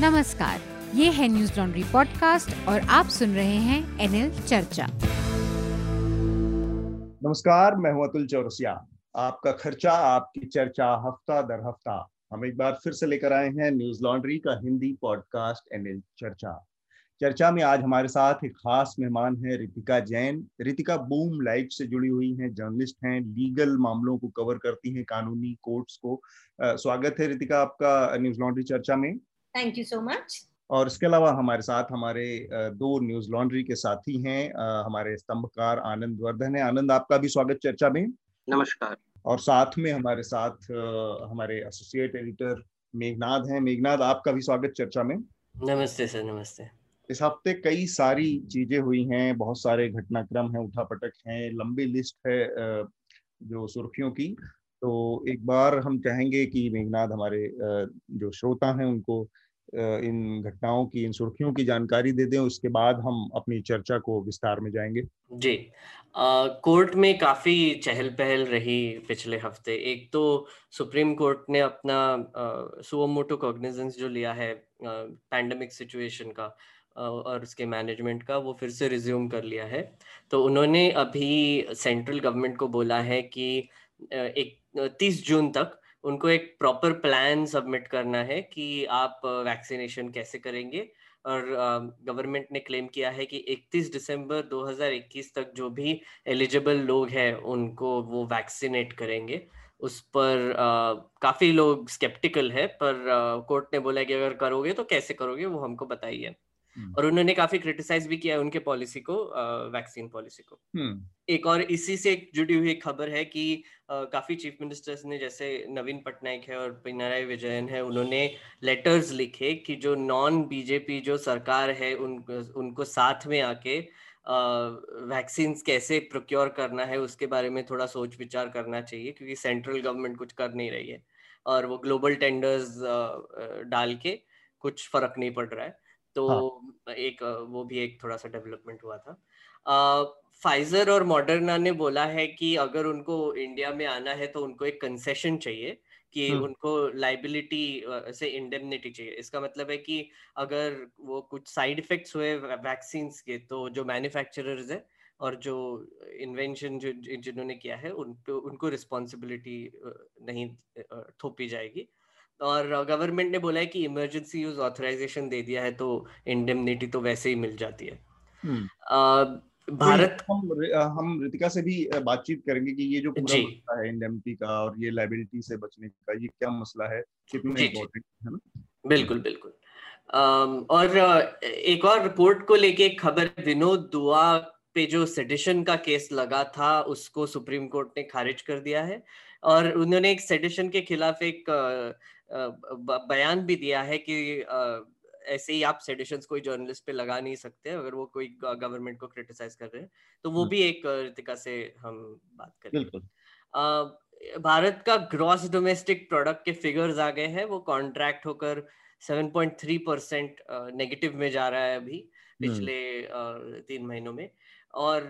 नमस्कार, ये है न्यूज़ लॉन्ड्री पॉडकास्ट और आप सुन रहे हैं एनएल चर्चा। नमस्कार, मैं हूँ अतुल चौरसिया। आपका खर्चा, आपकी चर्चा हफ़्ता दर हफ़्ता। हम एक बार फिर से लेकर आए हैं न्यूज़ लॉन्ड्री का हिंदी पॉडकास्ट एनएल चर्चा। चर्चा में आज हमारे साथ एक खास मेहमान है रितिका जैन। रितिका बूम लाइफ से जुड़ी हुई हैं, जर्नलिस्ट हैं, लीगल मामलों को कवर करती हैं, कानूनी कोर्ट्स को। स्वागत है रितिका आपका न्यूज़ लॉन्ड्री चर्चा में। थैंक यू सो मच और इसके अलावा हमारे साथ हमारे दो न्यूज़ लॉन्ड्री के साथी हैं हमारे स्तंभकार आनंद वर्धन है। आनंद आपका भी स्वागत चर्चा में? नमस्कार। और साथ में हमारे साथ हमारे एसोसिएट एडिटर मेघनाथ हैं। मेघनाथ आपका भी स्वागत चर्चा में? नमस्ते सर नमस्ते। इस हफ़्ते कई सारी चीज़ें हुई हैं बहुत सारे घटनाक्रम हैं उठापटक हैं लंबी लिस्ट है जो सुर्खियों की। तो एक बार हम चाहेंगे कि मेघनाथ हमारे जो श्रोता हैं उनको इन घटनाओं की, इन सुर्खियों की जानकारी दे दें, उसके बाद हम अपनी चर्चा को विस्तार में जाएँगे। जी। कोर्ट में काफ़ी चहल पहल रही पिछले हफ़्ते। एक तो सुप्रीम कोर्ट ने अपना सुमोटो कॉग्निजेंस जो लिया है पैंडमिक सिचुएशन का और उसके मैनेजमेंट का, वो फिर से रिज्यूम कर लिया है। तो उन्होंने अभी सेंट्रल गवर्नमेंट को बोला है कि एक, तीस जून तक उनको एक प्रॉपर प्लान सबमिट करना है कि आप वैक्सीनेशन कैसे करेंगे और गवर्नमेंट ने क्लेम किया है कि 31 दिसंबर 2021 तक जो भी एलिजिबल लोग हैं उनको वो वैक्सीनेट करेंगे उस पर आ, काफ़ी लोग स्केप्टिकल है पर कोर्ट ने बोला कि अगर करोगे तो कैसे करोगे वो हमको बताइए। और उन्होंने काफ़ी क्रिटिसाइज भी किया उनके पॉलिसी को वैक्सीन पॉलिसी को। हम्म। एक और इसी से जुड़ी हुई खबर है कि आ, काफ़ी चीफ मिनिस्टर्स ने जैसे नवीन पटनायक है और पिनाराई विजयन है उन्होंने लेटर्स लिखे कि जो नॉन बीजेपी जो सरकार है उन उनको साथ में आके वैक्सीन कैसे प्रोक्योर करना है उसके बारे में थोड़ा सोच विचार करना चाहिए क्योंकि सेंट्रल गवर्नमेंट कुछ कर नहीं रही है। और वो ग्लोबल टेंडर्स डाल के कुछ फ़र्क नहीं पड़ रहा है। तो हाँ. एक वो भी एक थोड़ा सा डेवलपमेंट हुआ था फाइजर और मॉडर्ना ने बोला है कि अगर उनको इंडिया में आना है तो उनको एक कंसेशन चाहिए कि हुँ. उनको लाइबिलिटी से इंडेमनिटी चाहिए इसका मतलब है कि अगर वो कुछ साइड इफेक्ट्स हुए वैक्सीन के तो जो मैन्युफैक्चरर्स है और जो इन्वेंशन जो जिन्होंने किया है उन उनको रिस्पॉन्सिबिलिटी नहीं थोपी जाएगी और गवर्नमेंट ने बोला है कि इमरजेंसी यूज़ ऑथराइजेशन दे दिया है तो इंडेमनिटी तो वैसे ही मिल जाती है। हम्म। भारत तो हम हम रितिका से भी बातचीत करेंगे कि ये जो पूरा मसला है इंडेमनिटी का और ये लाइबिलिटी से बचने का ये क्या मसला है? कितना इम्पोर्टेंट है ना? बिल्कुल बिल्कुल। और एक और रिपोर्ट को लेके एक खबर विनोद दुआ पे जो सेडिशन का केस लगा था उसको सुप्रीम कोर्ट ने खारिज कर दिया है। और उन्होंने एक सेडिशन के खिलाफ एक बयान भी दिया है कि ऐसे ही आप सेडिशन कोई जर्नलिस्ट पे लगा नहीं सकते अगर वो कोई गवर्नमेंट को क्रिटिसाइज कर रहे हैं। तो वो भी एक रितिका से हम बात करें भारत का ग्रॉस डोमेस्टिक प्रोडक्ट के फिगर्स आ गए हैं। वो कॉन्ट्रैक्ट होकर 7.3 परसेंट नेगेटिव में जा रहा है अभी पिछले तीन महीनों में। और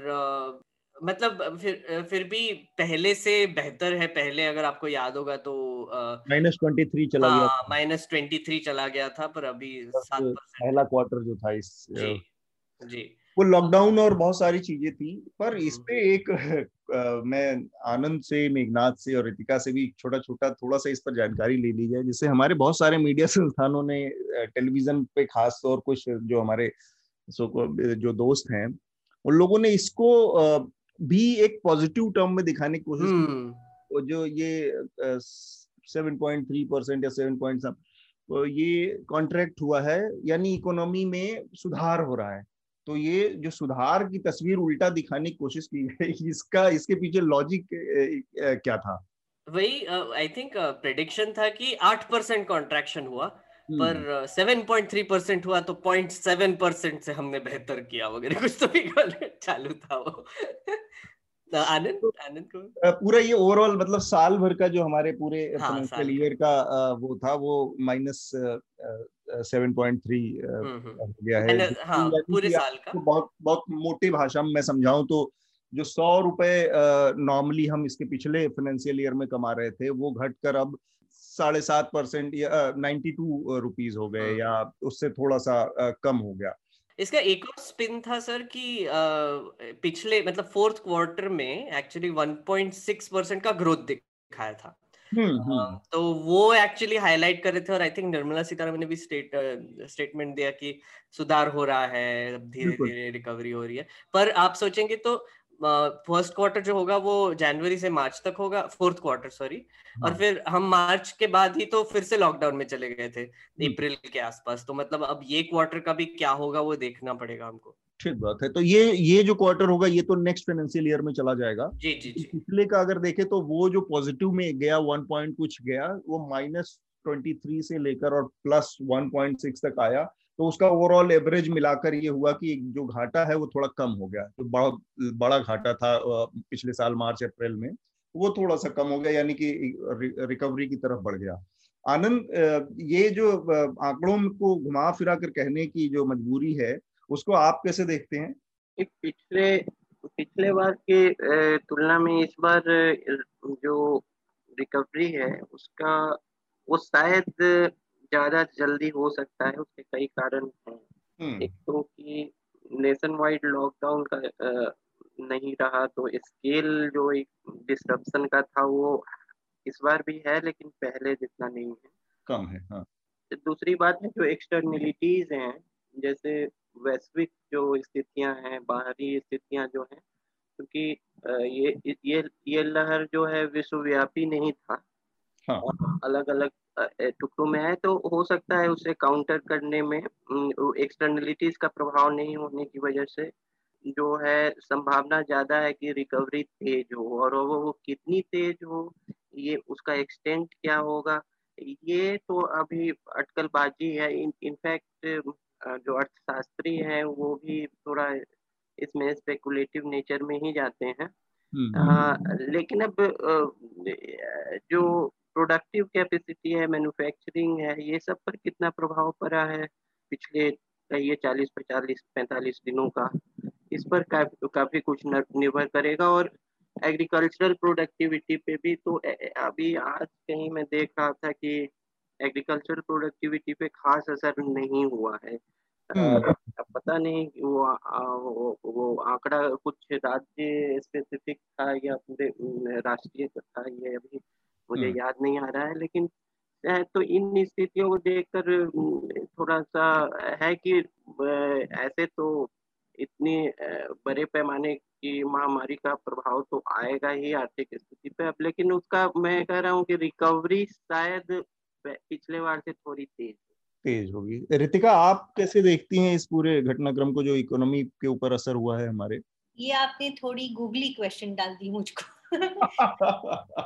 मतलब फिर फिर भी पहले से बेहतर है पहले अगर आपको याद होगा तो माइनस ट्वेंटी थ्री चला गया माइनस ट्वेंटी थ्री चला गया था पर अभी सात पहला क्वार्टर जो था इस जी जी। वो लॉकडाउन और बहुत सारी चीज़ें थी पर इस पे एक आ, मैं आनंद से मेघनाथ से और रितिका से भी छोटा छोटा थोड़ा सा इस पर जानकारी ले ली जाए जिससे हमारे बहुत सारे मीडिया संस्थानों ने टेलीविज़न पे खास तौर कुछ जो हमारे जो दोस्त हैं उन लोगों ने इसको भी एक पॉजिटिव टर्म में दिखाने की कोशिश की। hmm. जो ये सेवन पॉइंट थ्री परसेंट या सेवन पॉइंट सब तो ये कॉन्ट्रैक्ट हुआ है यानी इकोनॉमी में सुधार हो रहा है। तो ये जो सुधार की तस्वीर उल्टा दिखाने की कोशिश की गई इसका इसके पीछे लॉजिक क्या था? वही आई थिंक प्रेडिक्शन था कि आठ परसेंट कॉन्ट्रैक्शन हुआ। पर सेवन पॉइंट थ्री परसेंट हुआ तो पॉइंट सेवन परसेंट से हमने बेहतर किया वगैरह कुछ तो भी चालू था वो। आनंद आनंद को? पूरा ये ओवरऑल मतलब साल भर का जो हमारे पूरे फाइनेंशियल हाँ, ईयर का वो था वो माइनस सेवन पॉइंट थ्री हो गया है। हाँ, पूरे साल का। तो बहुत बहुत मोटी भाषा में मैं समझाऊं तो जो सौ रुपए नॉर्मली हम इसके पिछले फाइनेंशियल ईयर में कमा रहे थे वो घटकर अब साढ़े सात परसेंट या नाइन्टी टू रुपीज़ हो गए हाँ। या उससे थोड़ा सा कम हो गया इसका एक और स्पिन था सर कि पिछले मतलब फोर्थ क्वार्टर में एक्चुअली 1.6 परसेंट का ग्रोथ दिखाया था हम्म, हम्म। तो वो एक्चुअली हाईलाइट कर रहे थे और आई थिंक निर्मला सीतारमन ने भी स्टेट स्टेटमेंट दिया कि सुधार हो रहा है धीरे धीरे रिकवरी हो रही है पर आप सोचेंगे तो फ़र्स्ट क्वार्टर जो होगा वो जनवरी से मार्च तक होगा फोर्थ क्वार्टर सॉरी और हाँ। फिर हम मार्च के बाद ही तो फिर से लॉकडाउन में चले गए थे अप्रैल हम्म। के आसपास। तो मतलब अब ये क्वार्टर का भी क्या होगा वो देखना पड़ेगा हमको। ठीक बात है। तो ये ये जो क्वार्टर होगा ये तो नेक्स्ट फाइनेंशियल ईयर में चला जाएगा। जी जी जी। पिछले का अगर देखें तो वो जो पॉजिटिव में गया वन पॉइंट कुछ गया वो माइनस ट्वेंटी थ्री से लेकर और प्लस वन पॉइंट सिक्स तक आया। तो उसका ओवरऑल एवरेज मिलाकर ये हुआ कि जो घाटा है वो थोड़ा कम हो गया। जो बड़ा बड़ा घाटा था पिछले साल मार्च, अप्रैल में, वो थोड़ा सा कम हो गया, यानी कि रिकवरी की तरफ़ बढ़ गया। आनंद ये जो आंकड़ों को घुमा फिरा कर कहने की जो मजबूरी है, उसको आप कैसे देखते हैं? पिछले पिछले बार के तुलना में इस बार जो रिकवरी है, उसका, वो शायद ज़्यादा जल्दी हो सकता है उसके कई कारण हैं। हम्म। एक तो कि नेशन वाइड लॉकडाउन का नहीं रहा तो स्केल जो एक डिस्ट्रप्शन का था वो इस बार भी है लेकिन पहले जितना नहीं है। कम है हाँ। दूसरी बात है जो एक्सटर्नलिटीज हैं जैसे वैश्विक जो स्थितियाँ हैं बाहरी स्थितियाँ जो हैं क्योंकि ये ये ये लहर जो है विश्वव्यापी नहीं था। हाँ. अलग अलग टुकड़ों में है तो हो सकता है उसे काउंटर करने में एक्सटर्नलिटीज का प्रभाव नहीं होने की वजह से जो है संभावना ज़्यादा है कि रिकवरी तेज हो और वो, वो कितनी तेज हो ये उसका एक्सटेंट क्या होगा ये तो अभी अटकलबाजी है इनफैक्ट जो अर्थशास्त्री हैं वो भी थोड़ा इसमें स्पेकुलेटिव नेचर में ही जाते हैं आ, लेकिन अब जो प्रोडक्टिव कैपेसिटी है मैन्युफैक्चरिंग है ये सब पर कितना प्रभाव पड़ा है पिछले ये चालीस पचालीस पैंतालीस दिनों का इस पर काफ़ी काफ़ी कुछ निर्भर करेगा और एग्रीकल्चरल प्रोडक्टिविटी पे भी तो अभी आज कहीं मैं देख रहा था कि एग्रीकल्चरल प्रोडक्टिविटी पे खास असर नहीं हुआ है हम्म। अब पता नहीं वो वो, वो आंकड़ा कुछ राज्य स्पेसिफिक था या पूरे राष्ट्रीय था ये अभी मुझे हम्म। याद नहीं आ रहा है लेकिन तो इन स्थितियों को देखकर थोड़ा सा है कि ऐसे तो इतनी बड़े पैमाने की महामारी का प्रभाव तो आएगा ही आर्थिक स्थिति पे अब लेकिन उसका मैं कह रहा हूँ कि रिकवरी शायद पिछले बार से थोड़ी तेज। तेज होगी। रितिका आप कैसे देखती हैं इस पूरे घटनाक्रम को जो इकोनॉमी के ऊपर असर हुआ है हमारे? ये आपने थोड़ी गूगली क्वेश्चन डाल दी मुझको।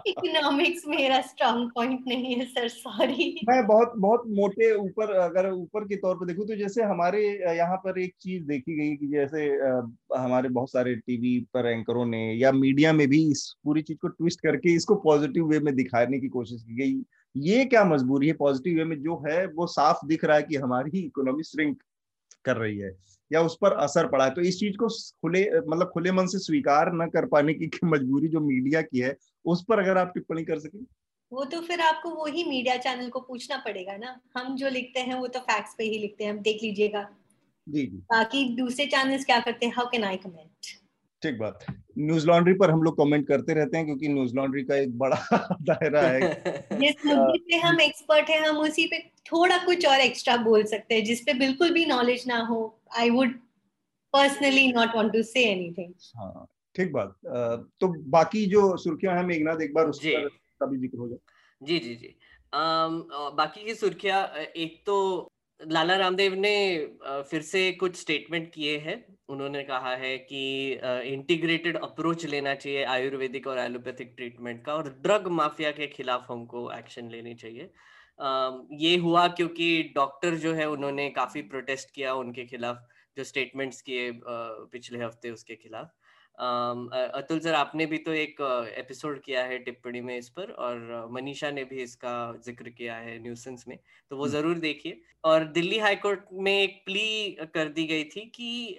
इकोनॉमिक्स मेरा स्ट्रॉन्ग पॉइंट नहीं है सर सॉरी मैं बहुत बहुत मोटे ऊपर, अगर ऊपर के तौर पर देखूँ तो जैसे हमारे यहाँ पर एक चीज़ देखी गई कि जैसे हमारे बहुत सारे टीवी पर एंकरों ने या मीडिया में भी इस पूरी चीज़ को ट्विस्ट करके इसको पॉजिटिव वे में दिखाने की कोशिश की गई। ये क्या मजबूरी है? पॉजिटिव वे में जो है वो साफ़ दिख रहा है कि हमारी इकोनॉमी श्रिंक कर रही है। या उस पर असर पड़ा है। तो इस चीज़ को खुले मतलब खुले मन से स्वीकार न कर पाने की मजबूरी जो मीडिया की है उस पर अगर आप टिप्पणी कर सके। वो तो फिर आपको वो ही मीडिया चैनल को पूछना पड़ेगा ना। हम जो लिखते हैं वो तो फैक्ट्स पे ही लिखते हैं हम देख लीजिएगा। जी जी। बाकी दूसरे चैनल्स क्या करते हैं? हाउ कैन आई कमेंट ठीक बात। न्यूज़ लॉन्ड्री पर हम लोग कमेंट करते रहते हैं क्योंकि न्यूज़ लॉन्ड्री का एक बड़ा दायरा है। जिस मुद्दे पे हम एक्सपर्ट हैं हम उसी पे थोड़ा कुछ और एक्स्ट्रा बोल सकते हैं जिस पे बिल्कुल भी नॉलेज ना हो। I would personally not want to say anything हाँ ठीक बात। तो बाकी जो सुर्खियाँ हैं मेघनाथ एक बार उस पर भी ज़िक्र हो जाए। जी जी जी। um, बाकी की सुर्खियाँ एक तो लाला रामदेव ने फिर से कुछ स्टेटमेंट किए हैं। उन्होंने कहा है कि इंटीग्रेटेड अप्रोच लेना चाहिए आयुर्वेदिक और एलोपैथिक ट्रीटमेंट का और ड्रग माफिया के खिलाफ हमको एक्शन लेनी चाहिए। ये हुआ क्योंकि डॉक्टर जो है, उन्होंने काफ़ी प्रोटेस्ट किया उनके खिलाफ, जो स्टेटमेंट्स किए पिछले हफ़्ते उसके खिलाफ। अतुल सर आपने भी तो एक एपिसोड किया है टिप्पणी में इस पर और मनीषा ने भी इसका ज़िक्र किया है न्यूसेंस में तो वो ज़रूर देखिए। और दिल्ली हाईकोर्ट में एक प्ली कर दी गई थी कि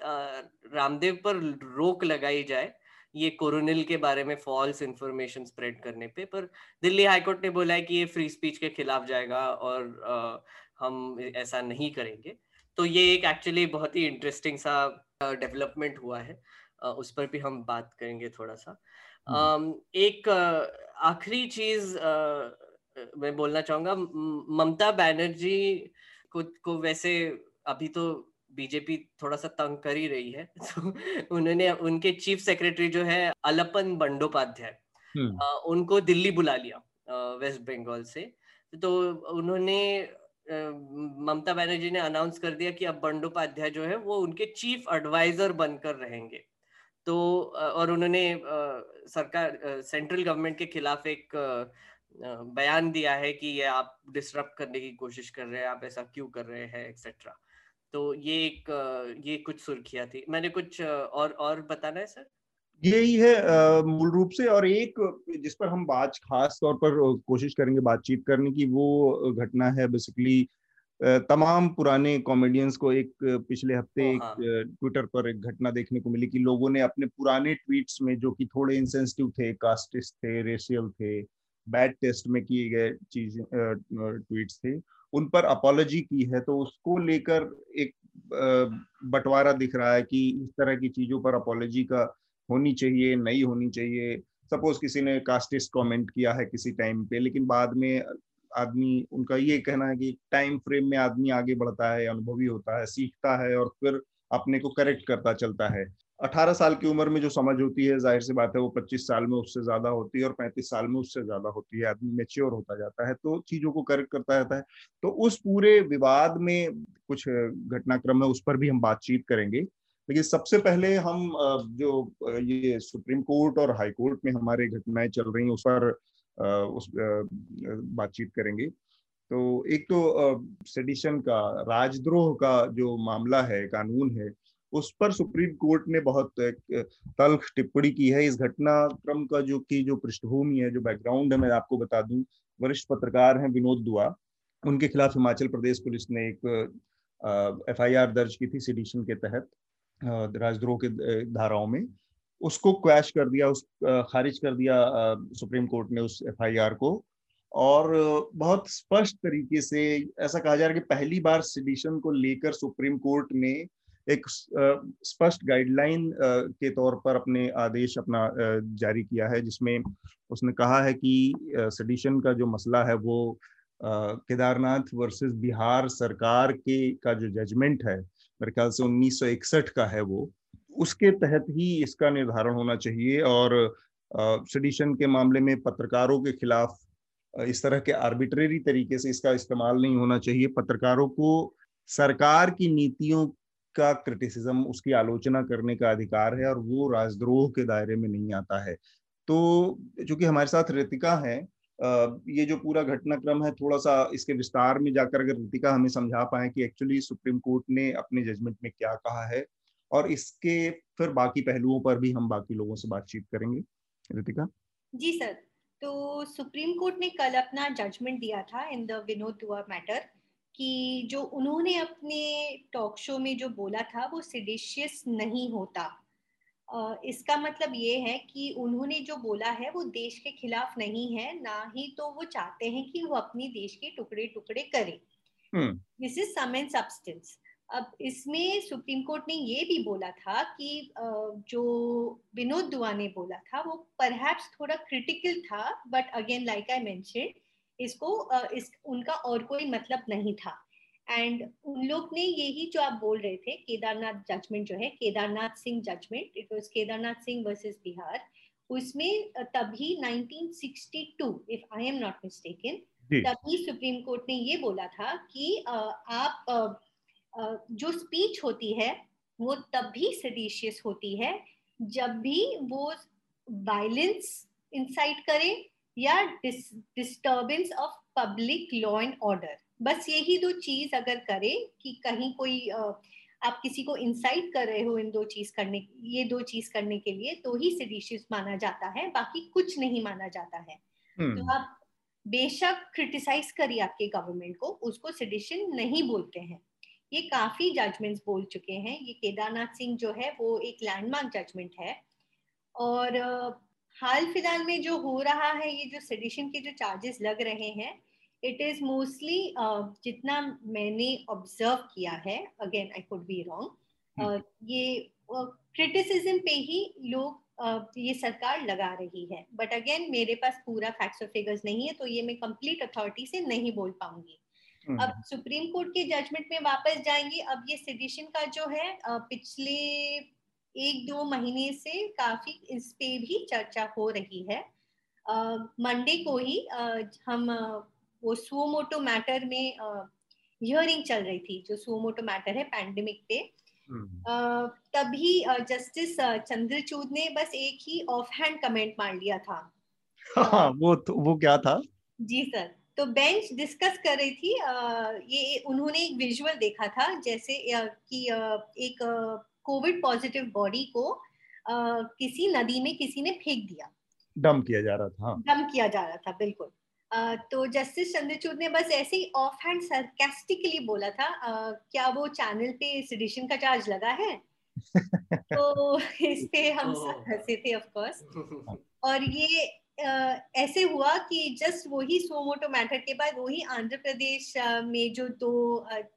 रामदेव पर रोक लगाई जाए ये कोरोनिल के बारे में फॉल्स इंफॉर्मेशन स्प्रेड करने पे पर दिल्ली हाईकोर्ट ने बोला है कि ये फ्री स्पीच के खिलाफ जाएगा और हम ऐसा नहीं करेंगे। तो ये एक एक्चुअली बहुत ही इंटरेस्टिंग सा डेवलपमेंट हुआ है। उस पर भी हम बात करेंगे थोड़ा सा एक आखिरी चीज़ मैं बोलना चाहूँगा ममता बनर्जी को, को वैसे अभी तो बीजेपी थोड़ा सा तंग कर ही रही है तो उन्होंने उनके चीफ सेक्रेटरी जो है अलपन बंडोपाध्याय। उनको दिल्ली बुला लिया वेस्ट बंगाल से। तो उन्होंने ममता बनर्जी ने अनाउंस कर दिया कि अब बंडोपाध्याय जो है वो उनके चीफ एडवाइजर बनकर रहेंगे। तो और उन्होंने सरकार सेंट्रल गवर्नमेंट के खिलाफ एक बयान दिया है कि ये आप डिस्टर्ब करने की कोशिश कर रहे हैं, आप ऐसा क्यों कर रहे हैं एक्सेट्रा तो ये एक ये कुछ सुर्खियाँ थी। मैंने कुछ और और बताना है, सर? यही है मूल रूप से, और एक, जिस पर हम बात, खास तौर पर कोशिश करेंगे बातचीत करने की, वो घटना है बेसिकली तमाम पुराने कॉमेडियंस को एक पिछले हफ़्ते एक ट्विटर हाँ। पर एक घटना देखने को मिली कि लोगों ने अपने पुराने ट्वीट्स में जो कि थोड़े इंसेंसिटिव थे कास्टिस्ट थे रेशियल थे बैड टेस्ट में किए गए चीज़ ट्वीट्स थे उन पर अपोलॉजी की है तो उसको लेकर एक बंटवारा दिख रहा है कि इस तरह की चीज़ों पर अपोलॉजी का होनी चाहिए नहीं होनी चाहिए सपोज़ किसी ने कास्टिस्ट कमेंट किया है किसी टाइम पे लेकिन बाद में आदमी, उनका ये कहना है कि टाइम फ्रेम में आदमी आगे बढ़ता है, अनुभवी होता है, सीखता है और फिर अपने को करेक्ट करता चलता है। 18 साल की उम्र में जो समझ होती है, ज़ाहिर सी बात है, वो 25 साल में उससे ज़्यादा होती है और 35 साल में उससे ज़्यादा होती है। आदमी मेच्योर होता जाता है तो चीज़ों को करेक्ट करता जाता है। तो उस पूरे विवाद में कुछ घटनाक्रम है, उस पर भी हम बातचीत करेंगे। लेकिन सबसे पहले हम जो ये सुप्रीम कोर्ट और हाई कोर्ट में हमारे घटनाएँ चल रही हैं, उस पर उस बातचीत करेंगे। तो एक तो सेडिशन का, राजद्रोह का जो मामला है, कानून है, उस पर सुप्रीम कोर्ट ने बहुत तल्ख टिप्पणी की है। इस घटनाक्रम का जो की जो पृष्ठभूमि है, जो बैकग्राउंड है, मैं आपको बता दूँ, वरिष्ठ पत्रकार हैं विनोद दुआ। उनके खिलाफ हिमाचल प्रदेश पुलिस ने एक एफआईआर दर्ज की थी सिडिशन के तहत राजद्रोह के धाराओं में। उसको क्वैश कर दिया, उस खारिज कर दिया सुप्रीम कोर्ट ने उस एफआईआर को। और बहुत स्पष्ट तरीके से ऐसा कहा जा रहा है कि पहली बार सिडिशन को लेकर सुप्रीम कोर्ट ने एक स्पष्ट गाइडलाइन के तौर पर अपने आदेश अपना जारी किया है, जिसमें उसने कहा है कि सडिशन का जो मसला है वो केदारनाथ वर्सेस बिहार सरकार के, का जो जजमेंट है, मेरे ख्याल से 1961 का है वो उसके तहत ही इसका निर्धारण होना चाहिए और सडिशन के मामले में पत्रकारों के खिलाफ इस तरह के आर्बिट्रेरी तरीके से इसका इस्तेमाल नहीं होना चाहिए। पत्रकारों को सरकार की नीतियों का क्रिटिसिज्म उसकी आलोचना करने का अधिकार है और वो राजद्रोह के दायरे में नहीं आता है। तो चूँकि हमारे साथ रितिका है ये जो पूरा घटनाक्रम है थोड़ा सा इसके विस्तार में जाकर अगर रितिका हमें समझा पाए कि एक्चुअली सुप्रीम कोर्ट ने अपने जजमेंट में क्या कहा है और इसके फिर बाकी पहलुओं पर भी हम बाकी लोगों से बातचीत करेंगे। रितिका? जी सर तो सुप्रीम कोर्ट ने कल अपना जजमेंट दिया था इन द विनोद दुआ मैटर कि जो उन्होंने अपने टॉक शो में जो बोला था वो सिडिशियस नहीं होता। इसका मतलब ये है कि उन्होंने जो बोला है वो देश के खिलाफ नहीं है ना ही तो वो चाहते हैं कि वो अपनी देश के टुकड़े टुकड़े करें this is sum and substance अब इसमें सुप्रीम कोर्ट ने ये भी बोला था कि जो विनोद दुआ ने बोला था वो परहैप्स थोड़ा क्रिटिकल था but again like I mention इसको इस उनका और कोई मतलब नहीं था। एंड उन लोग ने यही जो आप बोल रहे थे केदारनाथ जजमेंट जो है Kedarnath Singh judgment it was Kedarnath Singh versus Bihar उसमें तभी 1962 if I am not mistaken तभी सुप्रीम कोर्ट ने ये बोला था कि आप जो स्पीच होती है वो तब भी सडिशियस होती है जब भी वो वायलेंस इंसाइट करे या disturbance of public law and order बस यही दो चीज़ अगर करे कि कहीं कोई आप किसी को इंसाइट कर रहे हो इन दो चीज़ करने ये दो चीज़ करने के लिए तो ही सिडिशियस माना जाता है बाकी कुछ नहीं माना जाता है। hmm. तो आप बेशक क्रिटिसाइज करिए आपके गवर्नमेंट को उसको सिडिशन नहीं बोलते हैं। ये काफ़ी जजमेंट्स बोल चुके हैं। ये केदारनाथ सिंह जो है वो एक लैंडमार्क जजमेंट है। और हाल फ़िलहाल में जो हो रहा है ये जो सेडिशन के जो चार्जेस लग रहे हैं इट इज़ मोस्टली जितना मैंने ऑब्ज़र्व किया है again I could be wrong ये क्रिटिसिज्म uh, पे ही लोग uh, ये सरकार लगा रही है। बट अगेन मेरे पास पूरा फैक्ट्स और फिगर्स नहीं है तो ये मैं कंप्लीट अथॉरिटी से नहीं बोल पाऊँगी। अब सुप्रीम कोर्ट के जजमेंट में वापस जाएँगे। अब ये सिडिशन का जो है पिछले एक दो महीने से काफ़ी इस पे भी चर्चा हो रही है। मंडे को ही हम वो सुमोटो मैटर में हियरिंग चल रही थी जो सुमोटो मैटर है पैंडेमिक पे। हम्म। तभी जस्टिस चंद्रचूड ने बस एक ही ऑफ़ हैंड कमेंट मार लिया था। हाँ, वो तो, वो क्या था? जी सर। तो बेंच डिस्कस कर रही थी ये उन्होंने एक विजुअल देखा था जैसे कि एक कोविड पॉजिटिव बॉडी को किसी नदी में किसी ने फेंक दिया। डम किया जा रहा था डम किया जा रहा था बिल्कुल। तो जस्टिस चंद्रचूड़ ने बस ऐसे ही ऑफ़ हैंड सरकेस्टिकली बोला था क्या वो चैनल पे सिडिशन का चार्ज लगा है? तो इस पे हम सब हंसे थे ऑफ़ कोर्स और ये ऐसे हुआ कि जस्ट वही सोमोटो मैटर के बाद वही आंध्र प्रदेश में जो दो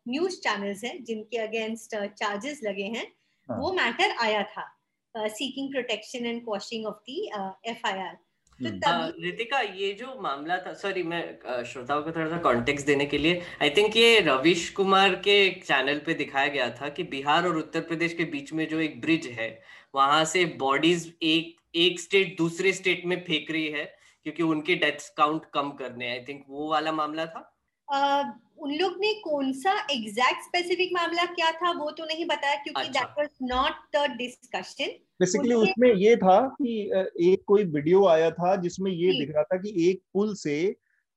न्यूज़ चैनल्स हैं जिनके अगेंस्ट चार्जेस लगे हैं हाँ. वो मैटर आया था seeking protection and questioning of the FIR तो हम्म। रितिका ये जो मामला था सॉरी मैं श्रोताओं को थोड़ा सा कॉन्टेक्स्ट देने के लिए आई थिंक ये रविश कुमार के चैनल पे दिखाया गया था कि बिहार और उत्तर प्रदेश के बीच में जो एक ब्रिज है वहाँ से बॉडीज एक एक स्टेट दूसरे स्टेट में फेंक रही है क्योंकि उनके डेथ काउंट कम करने आई थिंक वो वाला मामला था? uh, उन लोग ने कौन सा एग्जैक्ट स्पेसिफिक मामला क्या था वो तो नहीं बताया क्योंकि that was not the discussion basically उसमें ये था कि एक कोई वीडियो आया था जिसमें ये दिख रहा था कि एक पुल से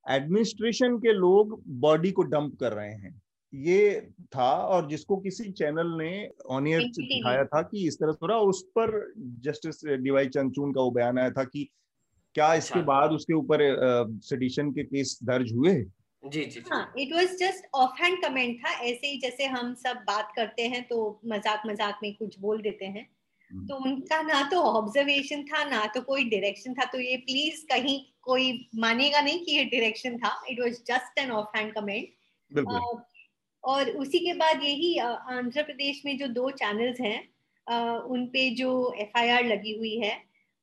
एडमिनिस्ट्रेशन के लोग बॉडी को डंप कर रहे हैं। ये था और जिसको किसी चैनल ने ऑनियर दिखाया था कि इस तरह थोड़ा उस पर जस्टिस डीवाई चंचून का वो बयान आया था कि क्या इसके अच्छा। बाद उसके ऊपर सेडिशन के केस दर्ज हुए? जी जी हाँ it was just off hand comment था ऐसे ही जैसे हम सब बात करते हैं तो मज़ाक मज़ाक में कुछ बोल देते हैं। हम्म। तो उनका ना तो ऑब्जर्वेशन था ना तो कोई डायरेक्शन था तो ये प्लीज़ कहीं कोई मानेगा नहीं कि ये डायरेक्शन था। It was just an off hand comment और उसी के बाद यही आंध्र प्रदेश में जो दो चैनल्स हैं उन पे जो एफआईआर लगी हुई है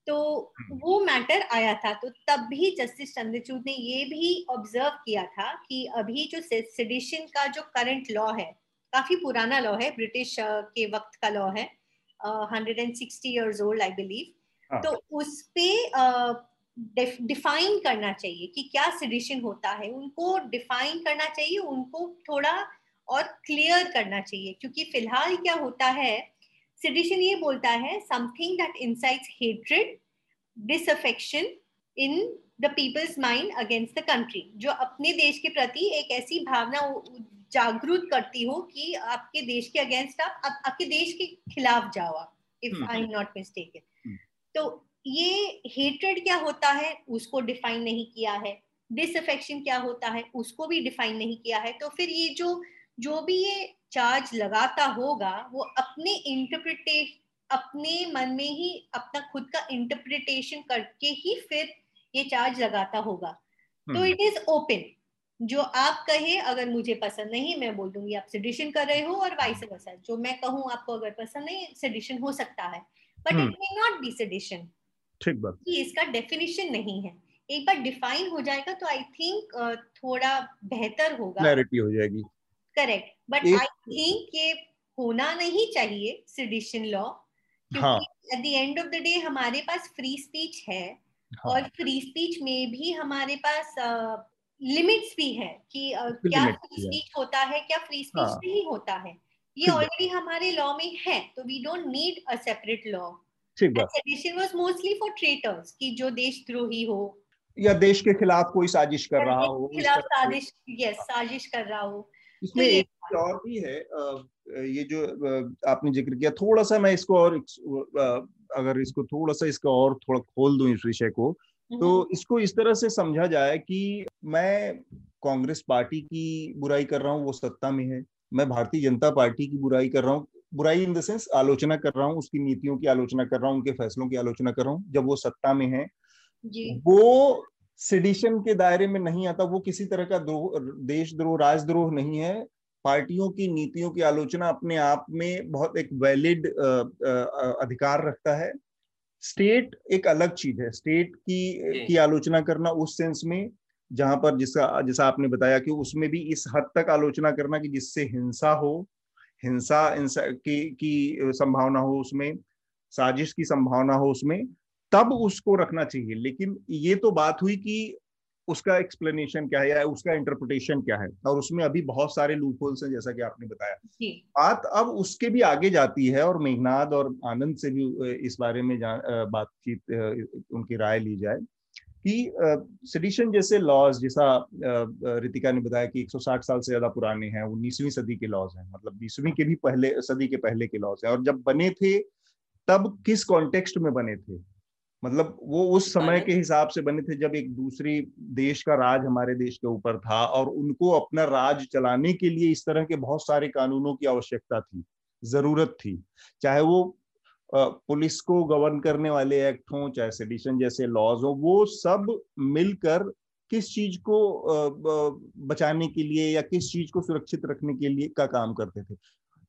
तो हम्म। वो मैटर आया था। तो तब भी जस्टिस चंद्रचूड ने ये भी ऑब्ज़र्व किया था कि अभी जो सेडिशन का जो करंट लॉ है काफ़ी पुराना लॉ है ब्रिटिश के वक्त का लॉ है hundred and sixty years old I believe तो उस पे डिफाइन करना चाहिए कि क्या सिडिशन होता है। उनको डिफाइन करना चाहिए उनको थोड़ा और क्लियर करना चाहिए। क्योंकि फ़िलहाल क्या होता है Sedition ये बोलता है something that incites hatred disaffection in the people's mind against the country जो अपने देश के प्रति एक ऐसी भावना जागरूक करती हो कि आपके देश के अगेंस्ट आप, आप आपके देश के खिलाफ जाओ आप if I am not mistaken तो ये हेट्रेड क्या होता है उसको डिफाइन नहीं किया है। डिसअफेक्शन क्या होता है उसको भी डिफाइन नहीं किया है। तो फिर ये जो जो भी ये चार्ज लगाता होगा वो अपने इंटरप्रिटेशन अपने मन में ही अपना खुद का इंटरप्रिटेशन करके ही फिर ये चार्ज लगाता होगा। तो इट इज़ ओपन जो आप कहे अगर मुझे पसंद नहीं मैं बोल दूँगी आप सेडिशन कर रहे हो और वाइस वर्सा जो मैं कहूँ आपको अगर पसंद नहीं सेडिशन हो सकता है। But it may not be sedition ठीक बात। इसका डेफिनेशन नहीं है। एक बार डिफाइन हो जाएगा तो आई थिंक थोड़ा बेहतर होगा। क्लैरिटी हो जाएगी। करेक्ट बट आई थिंक ये होना नहीं चाहिए सिडिशन लॉ क्योंकि at the end of the day हमारे पास फ्री स्पीच है हाँ. और फ्री स्पीच में भी हमारे पास लिमिट्स uh, भी है कि uh, क्या फ्री स्पीच होता है क्या फ्री स्पीच हाँ. नहीं होता है। ये ऑलरेडी हमारे लॉ में है तो we don't need a separate law sedition was mostly for traitors कि जो देशद्रोही हो। या देश के खिलाफ कोई साजिश कर रहा हो खिलाफ साजिश यस साजिश कर रहा हो। इसमें तो एक और भी है ये जो आपने ज़िक्र किया थोड़ा सा मैं इसको और अगर इसको थोड़ा सा इसका और थोड़ा खोल दूँ इस विषय को तो हम्म। इसको इस तरह से समझा जाए कि मैं कांग्रेस पार्टी की बुराई कर रहा हूँ वो सत्ता में है। मैं भारतीय जनता पार्टी की बुराई कर रहा हूँ। बुराई इन द सेंस आलोचना कर रहा हूँ उसकी नीतियों की आलोचना कर रहा हूँ उनके फैसलों की आलोचना कर रहा हूँ जब वो सत्ता में है जी। वो सिडिशन के दायरे में नहीं आता वो किसी तरह का द्रोह देशद्रोह राजद्रोह नहीं है। पार्टियों की नीतियों की आलोचना अपने आप में बहुत एक वैलिड अधिकार रखता है। स्टेट एक अलग चीज़ है। स्टेट की की आलोचना करना उस सेंस में जहाँ पर जिसका जैसा आपने बताया कि उसमें भी इस हद तक आलोचना करना कि जिससे हिंसा हो हिंसा की की संभावना हो उसमें साजिश की संभावना हो उसमें तब उसको रखना चाहिए। लेकिन ये तो बात हुई कि उसका एक्सप्लेनेशन क्या है या उसका इंटरप्रिटेशन क्या है? और उसमें अभी बहुत सारे लूपहोल्स हैं जैसा कि आपने बताया। बात अब उसके भी आगे जाती है और मेघनाद और आनंद से भी इस बारे में बातचीत उनकी राय ली जाए कि सडिशन जैसे लॉज जैसा रितिका ने बताया कि 160 साल से ज़्यादा पुराने हैं उन्नीसवीं सदी के लॉज हैं। मतलब बीसवीं के भी पहले सदी के पहले के लॉज हैं। और जब बने थे तब किस कॉन्टेक्स्ट में बने थे? मतलब वो उस समय के हिसाब से बने थे जब एक दूसरी देश का राज हमारे देश के ऊपर था और उनको अपना राज चलाने के लिए इस तरह के बहुत सारे कानूनों की आवश्यकता थी ज़रूरत थी। चाहे वो पुलिस को गवर्न करने वाले एक्ट हों चाहे सेडिशन जैसे लॉज हो वो सब मिलकर किस चीज़ को बचाने के लिए या किस चीज़ को सुरक्षित रखने के लिए का काम करते थे।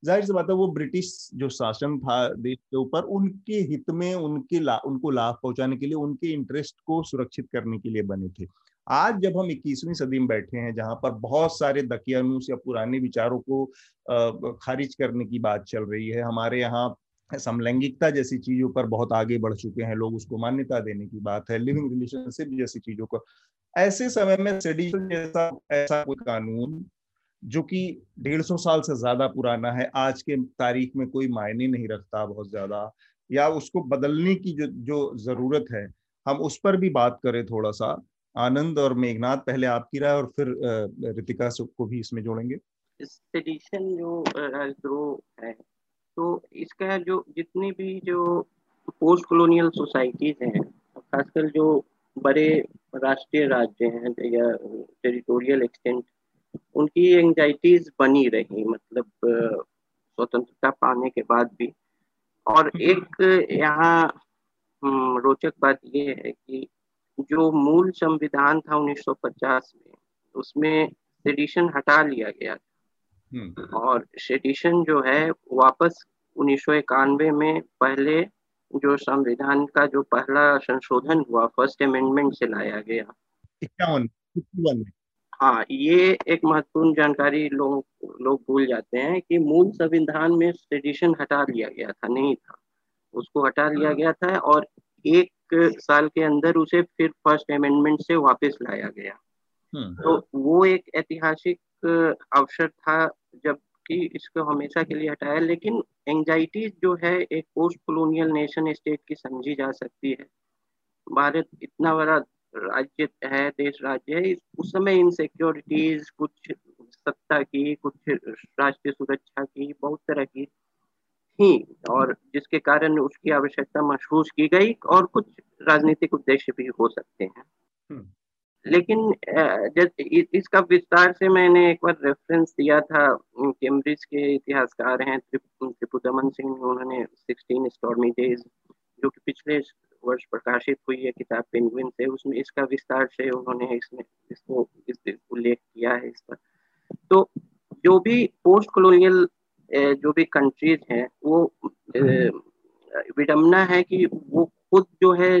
ज़ाहिर सी बात है वो ब्रिटिश जो शासन था देश के ऊपर उनके हित में उनके ला, उनको लाभ पहुँचाने के लिए उनके इंटरेस्ट को सुरक्षित करने के लिए बने थे। आज जब हम 21वीं सदी में बैठे हैं जहाँ पर बहुत सारे दकियानुस या पुराने विचारों को खारिज करने की बात चल रही है हमारे यहाँ समलैंगिकता जैसी चीज़ों पर बहुत आगे बढ़ चुके हैं लोग उसको मान्यता देने की बात है लिविंग रिलेशनशिप जैसी चीज़ों को। ऐसे समय में जैसा ऐसा कोई कानून जो कि डेढ़ सौ साल से ज़्यादा पुराना है, आज के तारीख में कोई मायने नहीं रखता बहुत ज़्यादा, या उसको बदलने की जो जो ज़रूरत है, हम उस पर भी बात करें थोड़ा सा आनंद और मेघनाथ पहले आपकी राय और फिर रितिका को भी इसमें जोड़ेंगे। सेडिशन जो राजद्रोह है तो इसका जो जितनी भी जो पोस्ट कॉलोनियल सोसाइटीज हैं, खासकर जो बड़े राष्ट्रीय राज्य हैं, या टेरिटोरियल एक्सटेंट उनकी एंजाइटीज बनी रही मतलब स्वतंत्रता पाने के बाद भी और हम्म। एक यहाँ हम्म, रोचक बात ये है कि जो मूल संविधान था 1950 में उसमें सेडिशन हटा लिया गया था हम्म। और सेडिशन जो है वापस उन्नीस सौ इक्यानवे में पहले जो संविधान का जो पहला संशोधन हुआ फ़र्स्ट अमेंडमेंट से लाया गया इक्यावन में हाँ ये एक महत्वपूर्ण जानकारी लोग लोग भूल जाते हैं कि मूल संविधान में सेडिशन हटा लिया गया था नहीं था। उसको हटा लिया गया था और एक साल के अंदर उसे फिर फ़र्स्ट अमेंडमेंट से वापस लाया गया। हम्म। तो वो एक ऐतिहासिक अवसर था जबकि इसको हमेशा के लिए हटाया लेकिन एंजाइटी जो है एक पोस्ट कॉलोनियल नेशन स्टेट की समझी जा सकती है। भारत इतना बड़ा राज्य है देश राज्य है उस समय इनसिक्योरिटीज कुछ सत्ता की कुछ राष्ट्रीय सुरक्षा की बहुत तरह की थी और जिसके कारण उसकी आवश्यकता महसूस की गई और कुछ राजनीतिक उद्देश्य भी हो सकते हैं हम्म। लेकिन इसका विस्तार से मैंने एक बार रेफरेंस दिया था कैम्ब्रिज के इतिहासकार हैं त्रिपुदमन सिंह उन्होंने सिक्सटीन स्टॉर्मी डेज़ जो कि पिछले वर्ष प्रकाशित हुई है, किताब पेंगुइन से। उसमें इसका विस्तार से उन्होंने इसमें, इसको इस उल्लेख किया है इस पर। तो जो भी पोस्ट कॉलोनियल जो भी कंट्रीज़ हैं, वो विडम्बना है कि वो खुद जो है,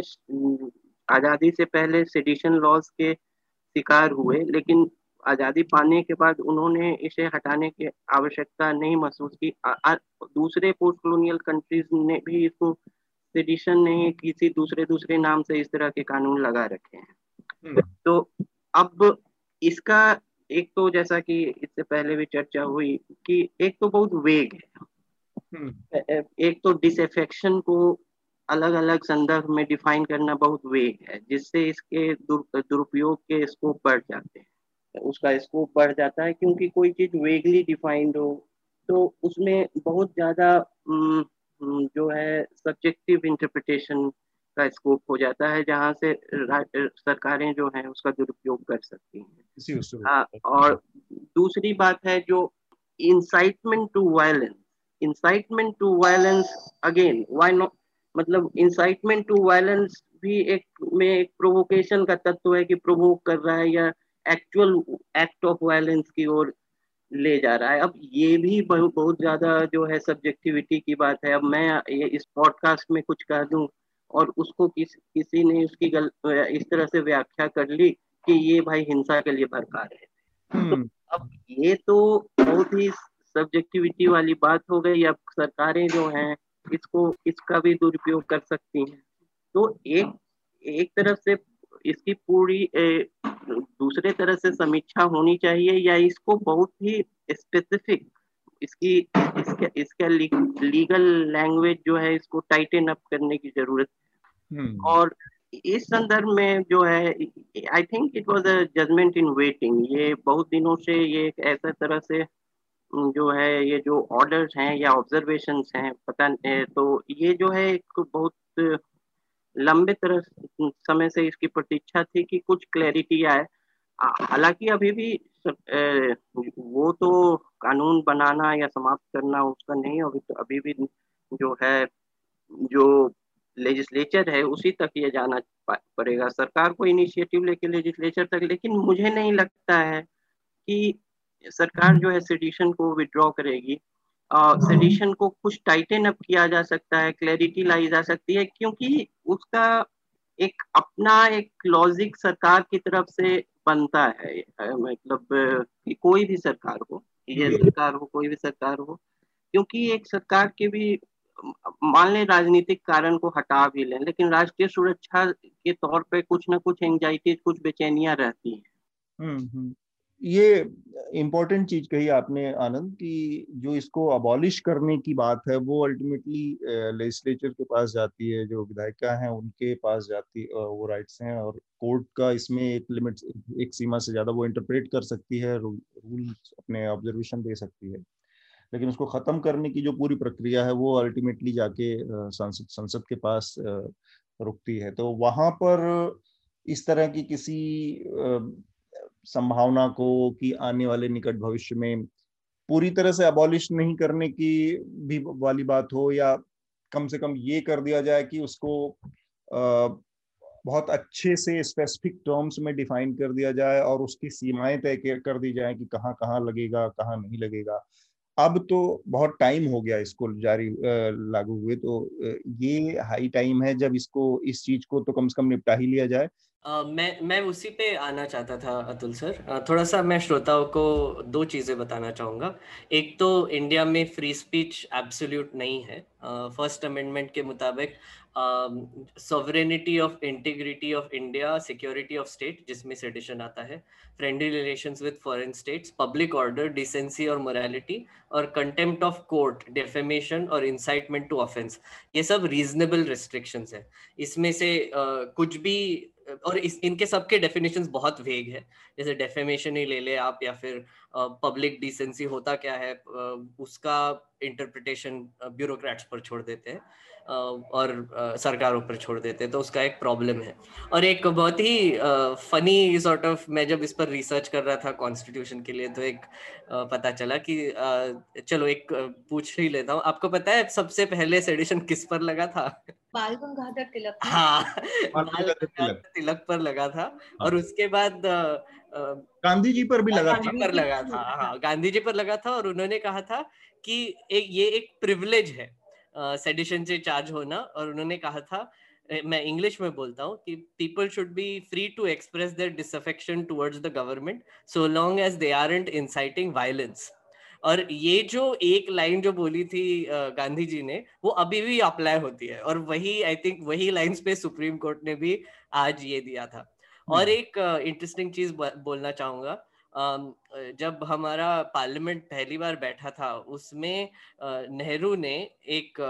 आज़ादी से पहले सेडिशन लॉज के शिकार हुए, लेकिन आज़ादी पाने के बाद उन्होंने इसे हटाने की आवश्यकता नहीं महसूस की। दूसरे पोस्ट कॉलोनियल कंट्रीज़ ने भी इसको सेडिशन ने किसी दूसरे दूसरे नाम से इस तरह के कानून लगा रखे हैं हम्म। तो अब इसका एक तो जैसा कि इससे पहले भी चर्चा हुई कि एक तो बहुत वेग है हम्म। एक तो डिसफेक्शन को अलग अलग संदर्भ में डिफाइन करना बहुत वेग है जिससे इसके दुरुपयोग के स्कोप बढ़ जाते हैं उसका स्कोप बढ़ जाता है क्योंकि कोई चीज़ वेगली डिफाइंड हो तो उसमें बहुत ज़्यादा जो है सब्जेक्टिव इंटरप्रिटेशन का स्कोप हो जाता है जहाँ से सरकारें जो हैं उसका दुरुपयोग कर सकती हैं। और दूसरी बात है जो incitement to violence incitement to violence again why not मतलब इंसाइटमेंट टू वायलेंस भी एक में एक प्रोवोकेशन का तत्व है कि प्रोवोक कर रहा है या एक्चुअल एक्ट ऑफ़ वायलेंस की ओर ले जा रहा है। अब ये भी बहुत बहुत ज़्यादा जो है सब्जेक्टिविटी की बात है। अब मैं ये इस पॉडकास्ट में कुछ कह दूँ और उसको किस किसी ने उसकी गल इस तरह से व्याख्या कर ली कि ये भाई हिंसा के लिए भड़का रहे थे तो हम्म। अब ये तो बहुत ही सब्जेक्टिविटी वाली बात हो गई। अब सरकारें जो हैं इसको इसका भी दुरुपयोग कर सकती हैं। तो एक एक तरफ़ से इसकी पूरी ए, दूसरे तरह से समीक्षा होनी चाहिए या इसको बहुत ही स्पेसिफिक इसकी इसके इसका लीगल लैंग्वेज जो है इसको टाइटन अप करने की ज़रूरत है हम्म। और इस संदर्भ में जो है I think it was a judgement in waiting ये बहुत दिनों से ये एक ऐसा तरह से जो है ये जो ऑर्डर्स हैं या ऑब्जर्वेशन हैं पता नहीं तो ये जो है एक बहुत लंबे तरह समय से इसकी प्रतीक्षा थी कि कुछ क्लैरिटी आए। हालाँकि अभी भी वो तो कानून बनाना या समाप्त करना उसका नहीं, अभी तो अभी भी जो है, जो लेजिस्लेचर है, उसी तक ये जाना पड़ेगा। सरकार को इनिशिएटिव लेके लेजिस्लेचर तक, लेकिन मुझे नहीं लगता है कि सरकार जो है सेडिशन को विड्रॉ करेगी। सेडिशन को कुछ टाइटन अप किया जा सकता है क्लैरिटी लाई जा सकती है क्योंकि उसका एक अपना एक लॉजिक सरकार की तरफ़ से बनता है मतलब कोई भी सरकार हो ये सरकार हो कोई भी सरकार हो क्योंकि एक सरकार के भी मान लें राजनीतिक कारण को हटा भी लें लेकिन राष्ट्रीय सुरक्षा के तौर पे कुछ ना कुछ एंजाइटी कुछ बेचैनियाँ रहती हैं। हम्म, हम्म। ये इम्पोर्टेंट चीज़ कही आपने, आनंद, कि जो इसको अबॉलिश करने की बात है, वो अल्टीमेटली लेजिस्लेचर के पास जाती है, जो विधायिका हैं, उनके पास जाती वो राइट्स हैं, और कोर्ट का इसमें एक लिमिट एक सीमा से ज़्यादा वो इंटरप्रेट कर सकती है रूल अपने ऑब्जर्वेशन दे सकती है। लेकिन उसको खत्म करने की जो पूरी प्रक्रिया है, वो अल्टीमेटली जाके संसद संसद के पास रुकती है। तो वहाँ पर इस तरह की किसी संभावना को कि आने वाले निकट भविष्य में पूरी तरह से अबॉलिश नहीं करने की भी वाली बात हो या कम से कम ये कर दिया जाए कि उसको बहुत अच्छे से स्पेसिफिक टर्म्स में डिफाइन कर दिया जाए और उसकी सीमाएँ तय कर दी जाए कि कहाँ कहाँ लगेगा, कहाँ नहीं लगेगा। अब तो बहुत टाइम हो गया इसको जारी लागू हुए तो ये हाई टाइम है जब इसको इस चीज़ को तो कम से कम निपटा ही लिया जाए। Uh, मैं मैं उसी पे आना चाहता था अतुल सर। थोड़ा सा मैं श्रोताओं को दो चीज़ें बताना चाहूँगा। एक तो इंडिया में फ्री स्पीच एब्सोल्यूट नहीं है। फ़र्स्ट अमेंडमेंट के मुताबिक sovereignty of integrity of India security of state जिसमें सेडिशन आता है friendly relations with foreign states public order decency और मोरालिटी और कंटेम्प्ट ऑफ़ कोर्ट डेफेमेशन और इंसाइटमेंट टू ऑफेंस ये सब रीजनेबल रिस्ट्रिक्शंस है। इसमें से uh, कुछ भी और इस इनके सबके डेफिनेशंस बहुत वेग है। जैसे डेफेमेशन ही ले ले आप या फिर पब्लिक डिसेंसी होता क्या है उसका इंटरप्रिटेशन ब्यूरोक्रेट्स पर छोड़ देते हैं। और सरकार ऊपर छोड़ देते हैं तो उसका एक प्रॉब्लम है। और एक बहुत ही फनी सॉर्ट ऑफ़ मैं जब इस पर रिसर्च कर रहा था कॉन्स्टिट्यूशन के लिए तो एक पता चला कि चलो एक पूछ ही लेता हूँ। आपको पता है सबसे पहले सेडिशन किस पर लगा था? बाल गंगाधर तिलक हाँ। बाल गंगाधर तिलक। पर लगा था। हाँ। और उसके बाद गांधी जी पर भी लगा गांधी पर लगा था हाँ। गांधी जी पर लगा था और उन्होंने कहा था कि ये एक प्रिविलेज है। सेडिशन से चार्ज होना और उन्होंने कहा था मैं इंग्लिश में बोलता हूँ कि people should be free to express their disaffection towards the government so long as they are aren't inciting violence और ये जो एक लाइन जो बोली थी गांधी जी ने वो अभी भी अप्लाई होती है और वही आई थिंक वही लाइंस पे सुप्रीम कोर्ट ने भी आज ये दिया था और हम्म। एक इंटरेस्टिंग चीज़ बोलना चाहूँगा जब हमारा पार्लियामेंट पहली बार बैठा था उसमें नेहरू ने एक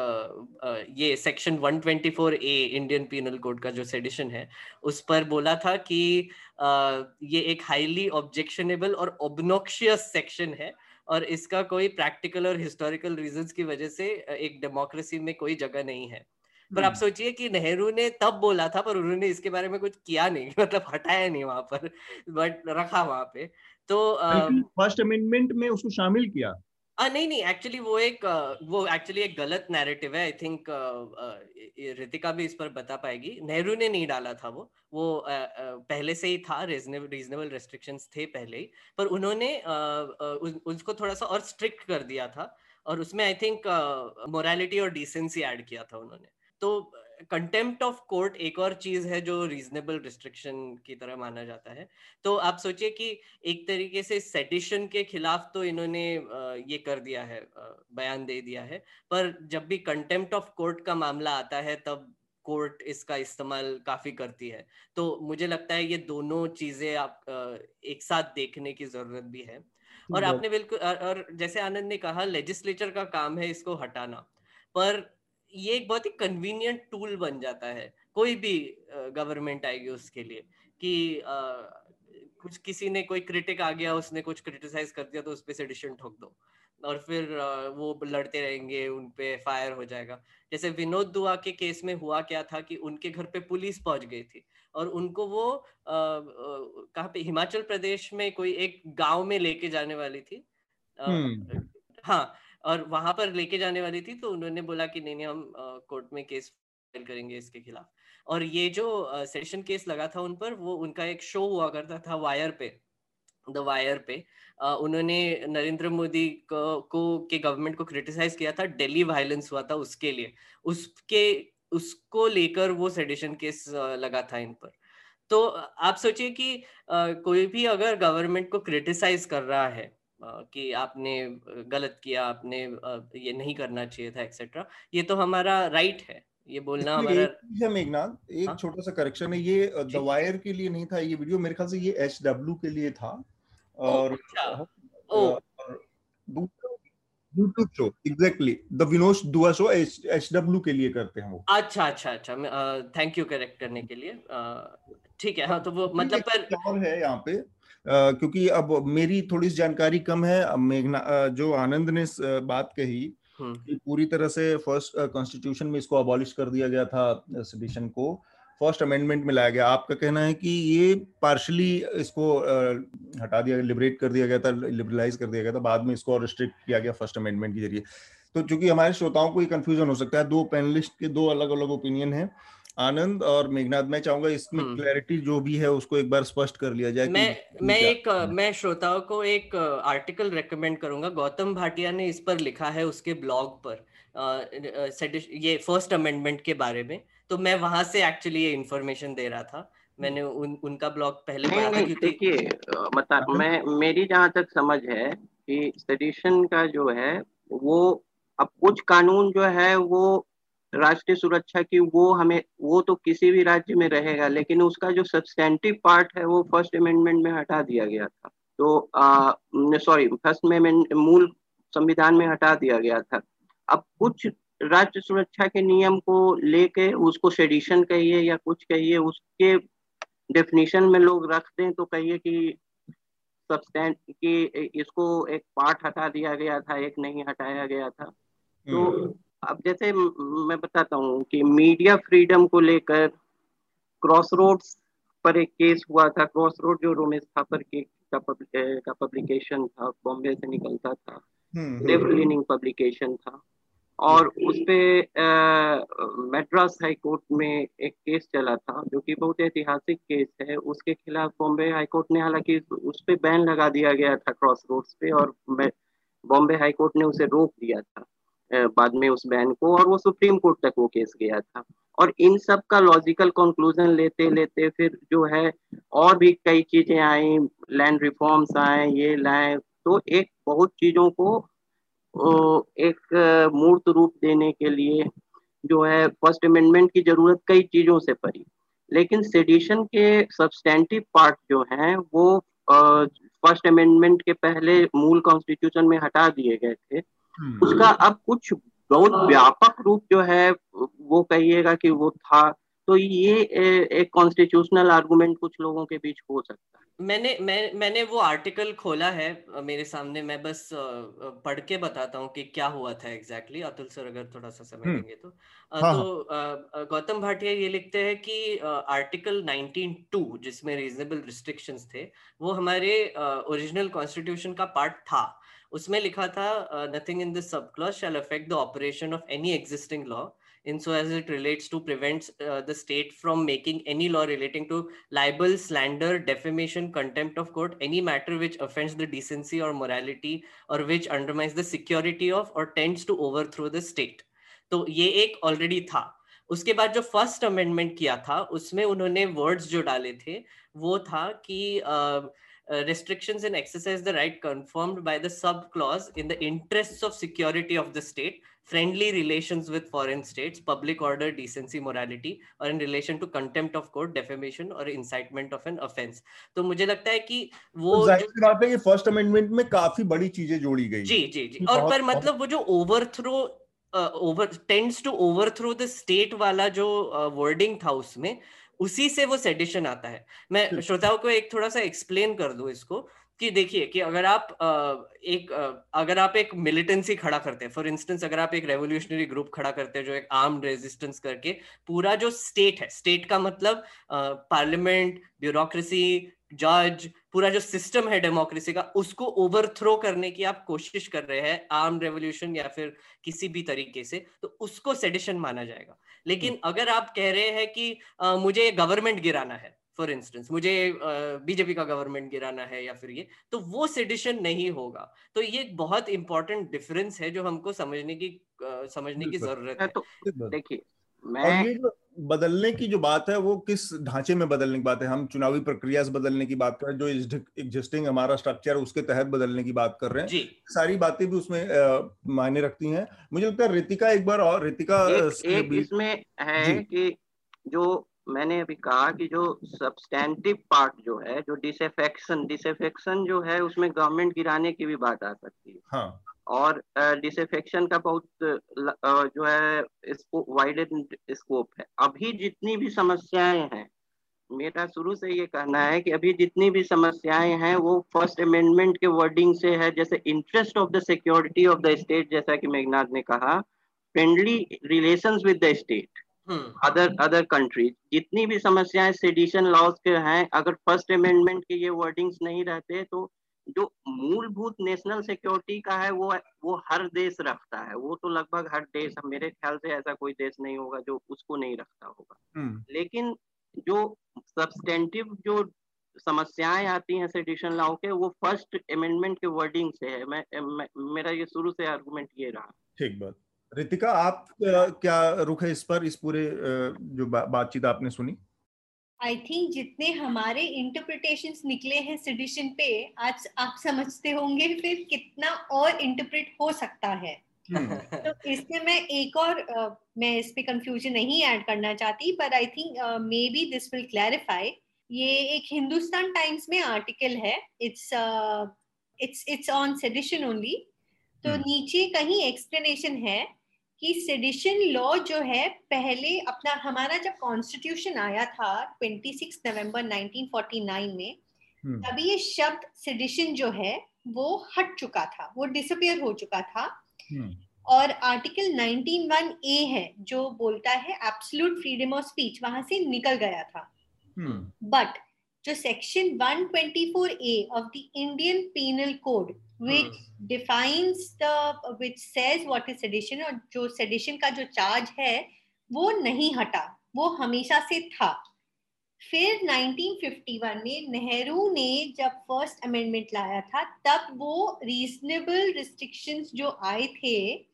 ये section 124 A Indian Penal Code का जो सेडिशन है उस पर बोला था कि ये एक हाईली ऑब्जेक्शनेबल और ऑब्नोक्शियस सेक्शन है और इसका कोई प्रैक्टिकल और हिस्टोरिकल रीजंस की वजह से एक डेमोक्रेसी में कोई जगह नहीं है पर आप हम्म। सोचिए कि नेहरू ने तब बोला था पर उन्होंने इसके बारे में कुछ किया नहीं मतलब हटाया नहीं वहाँ पर बट रखा वहाँ पे तो फ़र्स्ट अमेंडमेंट में उसको शामिल किया। आ, नहीं नहीं एक्चुअली वो एक वो एक्चुअली एक गलत नैरेटिव है। आई थिंक रितिका भी इस पर बता पाएगी। नेहरू ने नहीं डाला था वो। वो पहले से ही था रीजनेबल रीजनेबल रेस्ट्रिक्शंस थे पहले ही। पर उन्होंने उसको थोड़ा सा और स्ट्रिक्ट कर दिया था। और उसमें आई थिंक मोरालिटी और डिसेंसी ऐड किया था उन्होंने। तो कंटेम्प्ट ऑफ़ कोर्ट एक और चीज़ है जो रीजनेबल रिस्ट्रिक्शन की तरह माना जाता है। तो आप सोचिए कि एक तरीके से सेडिशन के खिलाफ तो इन्होंने ये कर दिया है बयान दे दिया है। पर जब भी कंटेम्प्ट ऑफ़ कोर्ट का मामला आता है तब कोर्ट इसका इस्तेमाल काफ़ी करती है। तो मुझे लगता है ये दोनों चीज़ें आप एक साथ देखने की ज़रूरत भी है। और आपने बिल्कुल और जैसे आनंद ने कहा लेजिस्लेचर का काम है इसको हटाना। पर ये एक बहुत ही कन्वीनियंट टूल बन जाता है कोई भी गवर्नमेंट आएगी उसके लिए कि कुछ किसी ने कोई क्रिटिक आ गया उसने कुछ क्रिटिसाइज कर दिया तो उस पर सेडिशन ठोक दो। और फिर वो लड़ते रहेंगे उन पे फायर हो जाएगा। जैसे विनोद दुआ के केस में हुआ क्या था कि उनके घर पे पुलिस पहुँच गई थी और उनको वो कहाँ पे हिमाचल प्रदेश में कोई एक गाँव में लेके जाने वाली थी। हम्म। हाँ और वहाँ पर लेके जाने वाली थी तो उन्होंने बोला कि नहीं नहीं हम कोर्ट में केस फ़ाइल करेंगे इसके खिलाफ। और ये जो सेशन केस लगा था उन पर वो उनका एक शो हुआ करता था वायर पे द वायर पे। उन्होंने नरेंद्र मोदी को, को के गवर्नमेंट को क्रिटिसाइज किया था दिल्ली वायलेंस हुआ था उसके लिए। उसके उसको लेकर वो सेडिशन केस लगा था इन पर। तो आप सोचिए कि कोई भी अगर गवर्नमेंट को क्रिटिसाइज कर रहा है कि आपने गलत किया आपने ये नहीं करना चाहिए था एक्सेट्रा ये तो हमारा राइट है। ये बोलना हमारा मेघनाथ एक हाँ? छोटा सा करेक्शन है ये द वायर के लिए नहीं था ये वीडियो मेरे ख्याल से ये एच डब्ल्यू के लिए था। और। YouTube show exactly the Vinod Dua show H W के लिए करते हैं वो। अच्छा अच्छा अच्छा थैंक यू करेक्ट करने के लिए ठीक है हाँ तो वो मतलब पर है यहाँ पे क्योंकि अब मेरी थोड़ी सी जानकारी कम है। मेघना जो आनंद ने बात कही। कि पूरी तरह से फ़र्स्ट कॉन्स्टिट्यूशन में इसको अबॉलिश कर दिया गया था सेडिशन को फ़र्स्ट अमेंडमेंट में लाया गया। आपका कहना है कि ये पार्शली इसको हटा दिया लिबरेट कर दिया गया था लिबरलाइज कर दिया गया था बाद में इसको रिस्ट्रिक्ट किया गया फ़र्स्ट अमेंडमेंट के ज़रिए। तो चूँकि हमारे श्रोताओं को ये कंफ्यूजन हो सकता है दो पैनलिस्ट के दो अलग अलग ओपिनियन है आनंद और मेघनाथ मैं चाहूँगा इसमें क्लैरिटी हम्म। जो भी है उसको एक बार स्पष्ट कर लिया जाए मैं मैं एक मैं श्रोताओं को एक आर्टिकल रेकमेंड करूँगा। गौतम भाटिया ने इस पर लिखा है उसके ब्लॉग पर ये फ़र्स्ट अमेंडमेंट के बारे में। तो मैं वहाँ से एक्चुअली ये इन्फॉर्मेशन दे रहा था। मैंने उन उनका ब्लॉग पहले पढ़ा था क्योंकि देखिए मतलब मैं मेरी जहाँ तक समझ है कि सेडिशन का जो है वो अब कुछ कानून जो है वो राष्ट्रीय सुरक्षा की वो हमें, वो तो किसी भी राज्य में रहेगा, लेकिन उसका जो सब्सटेंटिव पार्ट है, वो फ़र्स्ट अमेंडमेंट में हटा दिया गया था। तो सॉरी फ़र्स्ट में मूल संविधान में हटा दिया गया था। अब कुछ राज्य सुरक्षा के नियम को लेके उसको सेडिशन कहिए या कुछ कहिए, उसके डेफिनेशन में लोग रख दें तो कहिए कि सब्सटेंट कि इसको एक पार्ट हटा दिया गया था, एक नहीं हटाया गया था। तो हम्म। अब जैसे मैं बताता हूँ कि मीडिया फ्रीडम को लेकर क्रॉस रोड्स पर एक केस हुआ था। क्रॉस रोड जो रोमेश थापर के का, का पब्लिकेशन था बॉम्बे से निकलता था। लेफ़्ट लीनिंग पब्लिकेशन था। और उस पे मद्रास हाई कोर्ट में एक केस चला था जो कि बहुत ऐतिहासिक केस है। उसके खिलाफ बॉम्बे हाई कोर्ट ने हालाँकि उस पे बैन लगा दिया गया था क्रॉस रोड्स पे और बॉम्बे हाई कोर्ट ने उसे रोक दिया था। बाद में उस बैन को और वो सुप्रीम कोर्ट तक वो केस गया था और इन सब का लॉजिकल कंक्लूजन लेते लेते फिर जो है और भी कई चीज़ें आई लैंड रिफॉर्म्स आए, ये लाए तो एक बहुत चीज़ों को एक मूर्त रूप देने के लिए जो है फ़र्स्ट अमेंडमेंट की ज़रूरत कई चीज़ों से पड़ी लेकिन सेडिशन के सब्सटेंटिव पार्ट जो हैं, वो फ़र्स्ट अमेंडमेंट के पहले मूल कॉन्स्टिट्यूशन में हटा दिए गए थे। उसका अब कुछ बहुत व्यापक रूप जो है वो कहिएगा कि वो था। तो ये एक कॉन्स्टिट्यूशनल आर्गुमेंट कुछ लोगों के बीच हो सकता है। मैंने मैं मैंने वो आर्टिकल खोला है मेरे सामने। मैं बस पढ़ के बताता हूँ कि क्या हुआ था एग्जैक्टली exactly, अतुल सर अगर थोड़ा सा समय हम्म। देंगे तो। हाँ, तो हाँ। गौतम भाटिया ये लिखते हैं कि आर्टिकल 19.2 जिसमें रीजनेबल रिस्ट्रिक्शंस थे वो हमारे ओरिजिनल कॉन्स्टिट्यूशन का पार्ट था। उसमें लिखा था nothing in this sub clause shall affect the operation of any existing law in so as it relates to prevent the state from making any law relating to libel slander defamation contempt of court any matter which offends the decency और morality और which undermines the security of और tends to overthrow the state तो ये एक already था। उसके बाद जो फ़र्स्ट अमेंडमेंट किया था उसमें उन्होंने वर्ड्स जो डाले थे वो था कि uh, restrictions in exercise the right confirmed by the sub clause in the interests of security of the state friendly relations with foreign states public order decency morality or in relation to contempt of court defamation or incitement of an offense तो मुझे लगता है कि वो तो बात है कि फ़र्स्ट अमेंडमेंट में काफ़ी बड़ी चीज़ें जोड़ी गई जी जी जी और पर मतलब वो जो overthrow over tends to overthrow the state वाला जो वर्डिंग uh, था उसमें उसी से वो सेडिशन आता है। मैं श्रोताओं को एक थोड़ा सा एक्सप्लेन कर दूँ इसको कि देखिए कि अगर आप एक अगर आप एक मिलिटेंसी खड़ा करते हैं फॉर इंस्टेंस अगर आप एक रेवोल्यूशनरी ग्रुप खड़ा करते हैं जो एक आर्म रेजिस्टेंस करके पूरा जो स्टेट है स्टेट का मतलब पार्लियामेंट ब्यूरोक्रेसी जज पूरा जो सिस्टम है डेमोक्रेसी का उसको ओवरथ्रो करने की आप कोशिश कर रहे हैं आर्म रेवोल्यूशन या फिर किसी भी तरीके से तो उसको सेडिशन माना जाएगा। लेकिन हम्म। अगर आप कह रहे हैं कि आ, मुझे गवर्नमेंट गिराना है फॉर इंस्टेंस मुझे बीजेपी का गवर्नमेंट गिराना है या फिर ये तो वो सेडिशन नहीं होगा। तो ये एक बहुत इंपॉर्टेंट डिफरेंस है जो हमको समझने की समझने की ज़रूरत है। तो देखिए मैं ये जो बदलने की जो बात है वो किस ढांचे में बदलने की बात है? हम चुनावी प्रक्रिया से बदलने की बात कर रहे हैं जो एग्जिस्टिंग हमारा स्ट्रक्चर उसके तहत बदलने की बात कर रहे हैं। जी। सारी बातें भी उसमें मायने रखती हैं। मुझे लगता है रितिका एक बार और रितिका एक, एक इसमें है कि जो मैंने अभी कहा कि जो सब्सटैंटिव पार्ट जो है जो डिसफेक्शन डिसफेक्शन जो है उसमें गवर्नमेंट गिराने की भी बात आ सकती है। हाँ। और डिसफेक्शन का बहुत जो है इसको वाइड स्कोप है। अभी जितनी भी समस्याएँ हैं मेरा शुरू से ये कहना है कि अभी जितनी भी समस्याएँ हैं वो फ़र्स्ट अमेंडमेंट के वर्डिंग से है। जैसे interest of the security of the state जैसा कि मेघनाथ ने कहा friendly relations with the state other other countries जितनी भी समस्याएँ सेडिशन लॉज के हैं अगर फ़र्स्ट अमेंडमेंट के ये वर्डिंग्स नहीं रहते तो जो मूलभूत नेशनल सिक्योरिटी का है वो वो हर देश रखता है। वो तो लगभग हर देश मेरे ख्याल से ऐसा कोई देश नहीं होगा जो उसको नहीं रखता होगा। हम्म। लेकिन जो सब्सटेंटिव जो समस्याएँ आती हैं सेडिशन लॉ के वो फ़र्स्ट अमेंडमेंट के वर्डिंग से है। मैं, मैं मेरा ये शुरू से आर्गुमेंट ये रहा। ठीक बात। रितिका आप क्या रुख है इस पर इस पूरे जो बातचीत आपने सुनी? आई थिंक जितने हमारे इंटरप्रिटेशंस निकले हैं सिडिशन पे आज आप समझते होंगे फिर कितना और इंटरप्रेट हो सकता है हम्म। तो इसमें मैं एक और uh, मैं इस पे कंफ्यूजन नहीं ऐड करना चाहती पर I think may be this will clarify ये एक हिंदुस्तान टाइम्स में आर्टिकल है it's it's it's on sedition only तो हम्म। नीचे कहीं एक्सप्लेनेशन है कि सेडिशन लॉ जो है पहले अपना हमारा जब कॉन्स्टिट्यूशन आया था 26 नवंबर 1949 में हम्म। तभी ये शब्द सेडिशन जो है वो हट चुका था वो डिसअपियर हो चुका था हम्म। और आर्टिकल 191 ए है जो बोलता है एब्सोल्यूट फ्रीडम ऑफ़ स्पीच वहाँ से निकल गया था बट हम्म। जो section 124 A of the Indian Penal Code which hmm. defines the which says what is sedition और जो sedition का जो चार्ज है वो नहीं हटा वो हमेशा से था फिर 1951 में नेहरू ने जब फ़र्स्ट अमेंडमेंट लाया था तब वो रीजनेबल रिस्ट्रिक्शंस जो आए थे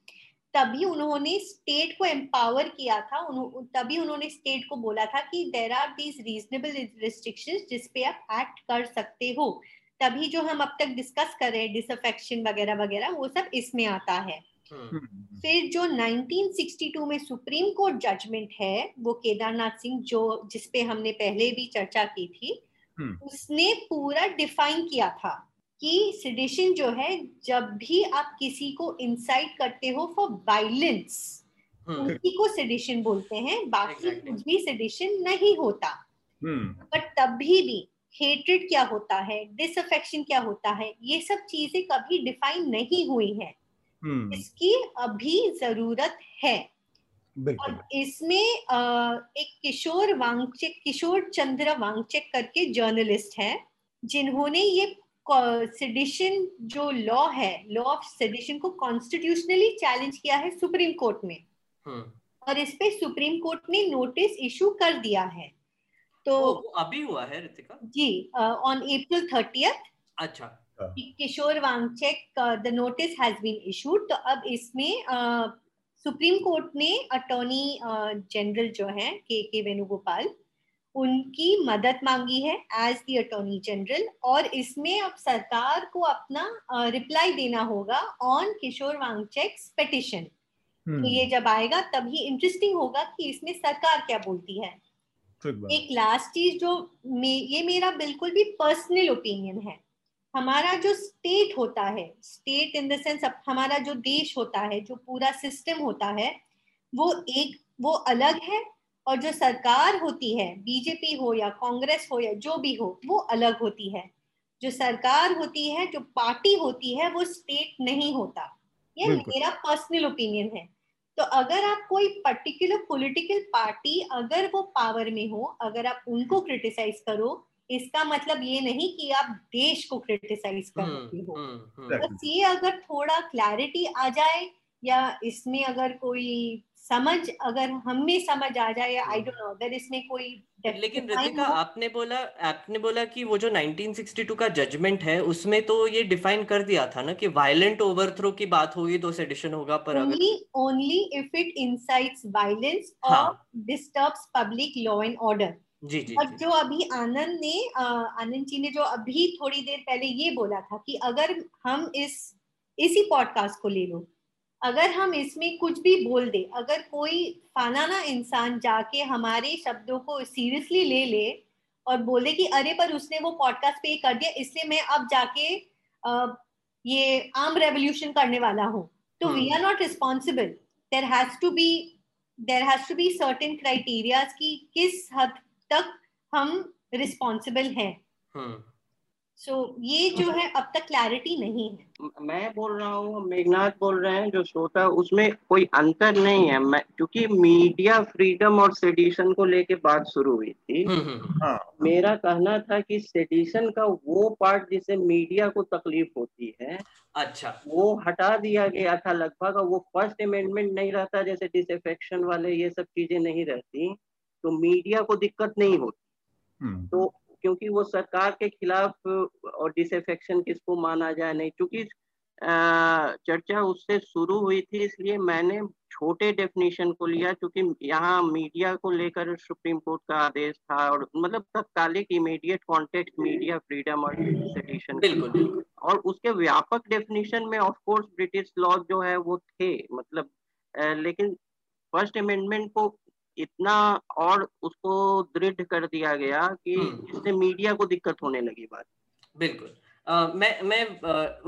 तभी उन्होंने स्टेट को एम्पावर किया था उन्हों, तभी उन्होंने स्टेट को बोला था कि there are these reasonable restrictions जिसपे आप एक्ट कर सकते हो तभी जो हम अब तक डिस्कस कर रहे हैं डिसअफेक्शन वगैरह वगैरह वो सब इसमें आता है हम्म। फिर जो 1962 में सुप्रीम कोर्ट जजमेंट है वो केदारनाथ सिंह जो जिसपे हमने पहले भी चर्चा की थी हम्म। उसने पूरा डिफाइन किया था कि सिडिशन जो है जब भी आप किसी को इंसाइट करते हो फॉर वायलेंस उसी को सिडिशन बोलते हैं बाकी कुछ भी सिडिशन नहीं होता बट हम्म। तभी भी हेट्रेड क्या होता है डिसअफेक्शन क्या होता है ये सब चीज़ें कभी डिफाइन नहीं हुई है। hmm. इसकी अभी ज़रूरत है। और इसमें एक किशोर वांगचेक किशोर चंद्र वांगचेक करके जर्नलिस्ट है जिन्होंने ये सेडिशन जो लॉ है लॉ ऑफ़ सेडिशन को कॉन्स्टिट्यूशनली चैलेंज किया है सुप्रीम कोर्ट में। हम्म। और इस पे सुप्रीम कोर्ट ने नोटिस इशू कर दिया है। तो अभी हुआ है रितिका? जी ऑन अप्रैल थर्टियथ अच्छा। Kishore Wangchuk the notice has been issued तो अब इसमें सुप्रीम कोर्ट ने अटॉर्नी जनरल जो है के के वेणुगोपाल उनकी मदद मांगी है एज दी अटॉर्नी जनरल और इसमें अब सरकार को अपना रिप्लाई देना होगा ऑन किशोर वांगचेक्स पिटिशन तो ये जब आएगा तभी इंटरेस्टिंग होगा कि इसमें सरकार क्या बोलती है। एक लास्ट चीज़ जो मे, ये मेरा बिल्कुल भी पर्सनल ओपिनियन है। हमारा जो स्टेट होता है स्टेट इन द सेंस हमारा जो देश होता है जो पूरा सिस्टम होता है वो एक वो अलग है और जो सरकार होती है बीजेपी हो या कांग्रेस हो या जो भी हो वो अलग होती है। जो सरकार होती है जो पार्टी होती है वो स्टेट नहीं होता। ये मेरा पर्सनल ओपिनियन है। तो अगर आप कोई पर्टिकुलर पॉलिटिकल पार्टी अगर वो पावर में हो अगर आप उनको क्रिटिसाइज करो इसका मतलब ये नहीं कि आप देश को क्रिटिसाइज कर रहे हो। हम्म, हम्म, बस ये अगर थोड़ा क्लैरिटी आ जाए या इसमें अगर कोई समझ अगर हमें समझ आ जाए आई डोंट नो अगर इसमें कोई लेकिन रितिका आपने बोला आपने बोला कि वो जो 1962 का जजमेंट है उसमें तो ये डिफाइन कर दिया था ना कि वायलेंट ओवरथ्रो की बात होगी तो सेडिशन होगा पर only, अगर only if it incites violence और disturbs public law and order जी जी और जो। अभी आनंद ने आनंद जी ने जो अभी थोड़ी देर पहले ये बोला था कि अगर हम इस इसी पॉडकास्ट को ले लो अगर हम इसमें कुछ भी बोल दे अगर कोई फानाना इंसान जाके हमारे शब्दों को सीरियसली ले ले और बोले कि अरे पर उसने वो पॉडकास्ट पे कर दिया इसलिए मैं अब जाके ये आम रेवोल्यूशन करने वाला हूँ। तो we are not responsible there has to be there has to be certain criterias की किस हद तक हम रिस्पॉन्सिबल हैं। हम्म। सो so, ये जो है अब तक क्लैरिटी नहीं है। मैं बोल रहा हूँ मेघनाथ बोल रहे हैं जो श्रोता उसमें कोई अंतर नहीं है। मैं क्योंकि मीडिया फ्रीडम और सेडिशन को लेके बात शुरू हुई थी। हम्म, हम्म, हाँ। मेरा कहना था कि सेडिशन का वो पार्ट जिसे मीडिया को तकलीफ़ होती है अच्छा। वो हटा दिया गया था लगभग वो फ़र्स्ट अमेंडमेंट नहीं रहता जैसे डिसफेक्शन वाले ये सब चीज़ें नहीं रहती तो मीडिया को दिक्कत नहीं होती। तो क्योंकि वो सरकार के खिलाफ और डिसफेक्शन किसको माना जाए नहीं क्योंकि चर्चा उससे शुरू हुई थी इसलिए मैंने छोटे डेफिनेशन को लिया क्योंकि यहाँ मीडिया को लेकर सुप्रीम कोर्ट का आदेश था और मतलब तत्कालिक इमीडिएट कॉन्टेक्स्ट मीडिया फ्रीडम और बिल्कुल और उसके व्यापक डेफिनेशन में ऑफ़ कोर्स ब्रिटिश लॉ जो है वो थे मतलब लेकिन फ़र्स्ट अमेंडमेंट को इतना और उसको दृढ़ कर दिया गया कि हम्म। इससे मीडिया को दिक्कत होने लगी बात बिल्कुल मैं मैं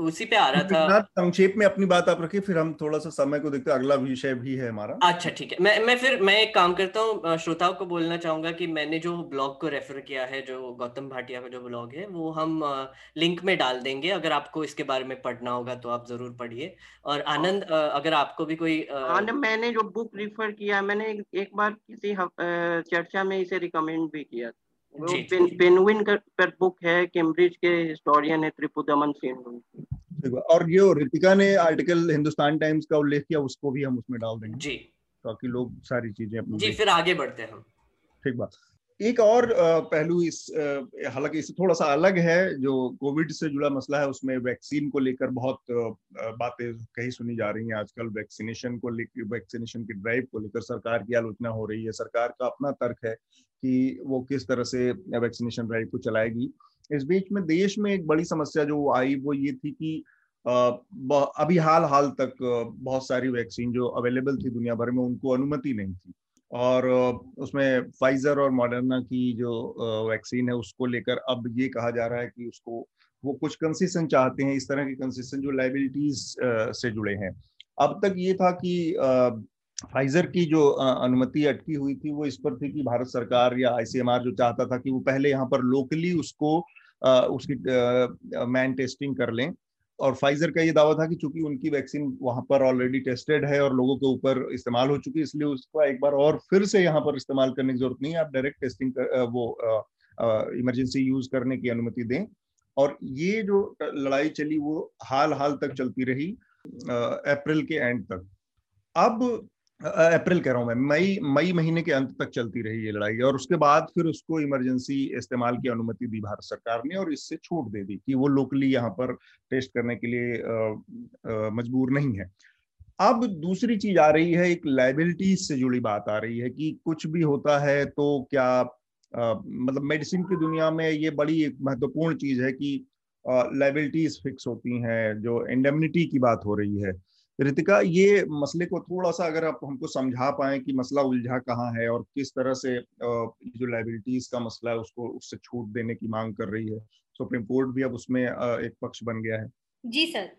उसी पे आ रहा था। संक्षेप में अपनी बात आप रखिए फिर हम थोड़ा सा समय को देखते हैं। अगला विषय भी है हमारा। अच्छा ठीक है। मैं मैं फिर मैं एक काम करता हूँ श्रोताओं को बोलना चाहूँगा कि मैंने जो ब्लॉग को रेफर किया है जो गौतम भाटिया का जो ब्लॉग है वो हम लिंक में डाल देंगे। अगर आपको इसके बारे में पढ़ना होगा तो आप ज़रूर पढ़िए। और आनंद अगर आपको भी कोई आनंद मैंने जो बुक रिफर किया मैंने एक बार किसी चर्चा में इसे रिकमेंड भी किया था। पेनविन पर बुक है कैम्ब्रिज के हिस्टोरियन है त्रिपुदमन सेन और ये रितिका ने आर्टिकल हिंदुस्तान टाइम्स का उल्लेख किया उसको भी हम उसमें डाल देंगे। जी। ताकि लोग सारी चीज़ें अपनी जी फिर आगे बढ़ते हैं हम। ठीक बात। एक और पहलू इस हालाँकि इससे थोड़ा सा अलग है, जो कोविड से जुड़ा मसला है, उसमें वैक्सीन को लेकर बहुत बातें कही सुनी जा रही हैं। आजकल वैक्सीनेशन को लेकर वैक्सीनेशन की ड्राइव को लेकर सरकार की आलोचना हो रही है। सरकार का अपना तर्क है कि वो किस तरह से वैक्सीनेशन ड्राइव को चलाएगी। इस बीच में देश में एक बड़ी समस्या जो आई, वो ये थी कि अभी हाल हाल तक बहुत सारी वैक्सीन जो अवेलेबल थी दुनिया भर में, उनको अनुमति नहीं थी। और उसमें फाइजर और मॉडर्ना की जो वैक्सीन है उसको लेकर अब ये कहा जा रहा है कि उसको, वो कुछ कंसेशन चाहते हैं, इस तरह के कंसेशन जो लाइबिलिटीज से जुड़े हैं। अब तक ये था कि फाइजर की जो अनुमति अटकी हुई थी, वो इस पर थी कि भारत सरकार या आईसीएमआर जो चाहता था कि वो पहले यहाँ पर लोकली उसको उसकी मैन टेस्टिंग कर लें। और फाइजर का ये दावा था कि चूँकि उनकी वैक्सीन वहाँ पर ऑलरेडी टेस्टेड है और लोगों के ऊपर इस्तेमाल हो चुकी है इसलिए उसका एक बार और फिर से यहाँ पर इस्तेमाल करने की ज़रूरत नहीं है। आप डायरेक्ट टेस्टिंग कर, वो इमरजेंसी यूज़ करने की अनुमति दें। और ये जो लड़ाई चली वो हाल हाल तक चलती रही अप्रैल के एंड तक। अब अप्रैल कह रहा हूँ मैं मई मई महीने के अंत तक चलती रही ये लड़ाई और उसके बाद फिर उसको इमरजेंसी इस्तेमाल की अनुमति दी भारत सरकार ने और इससे छूट दे दी कि वो लोकली यहाँ पर टेस्ट करने के लिए मजबूर नहीं है। अब दूसरी चीज़ आ रही है एक लाइबिलिटीज से जुड़ी बात आ रही है कि कुछ भी होता है तो क्या आ, मतलब मेडिसिन की दुनिया में ये बड़ी एक महत्वपूर्ण चीज़ है कि लाइबिलिटीज फिक्स होती हैं जो इंडेमनिटी की बात हो रही है। रितिका, ये मसले को थोड़ा सा अगर आप हमको समझा पाए कि मसला उलझा कहाँ है और किस तरह से जो लाइबिलिटीज का मसला है उसको, उससे छूट देने की मांग कर रही है, सुप्रीम कोर्ट भी अब उसमें एक पक्ष बन गया है। जी सर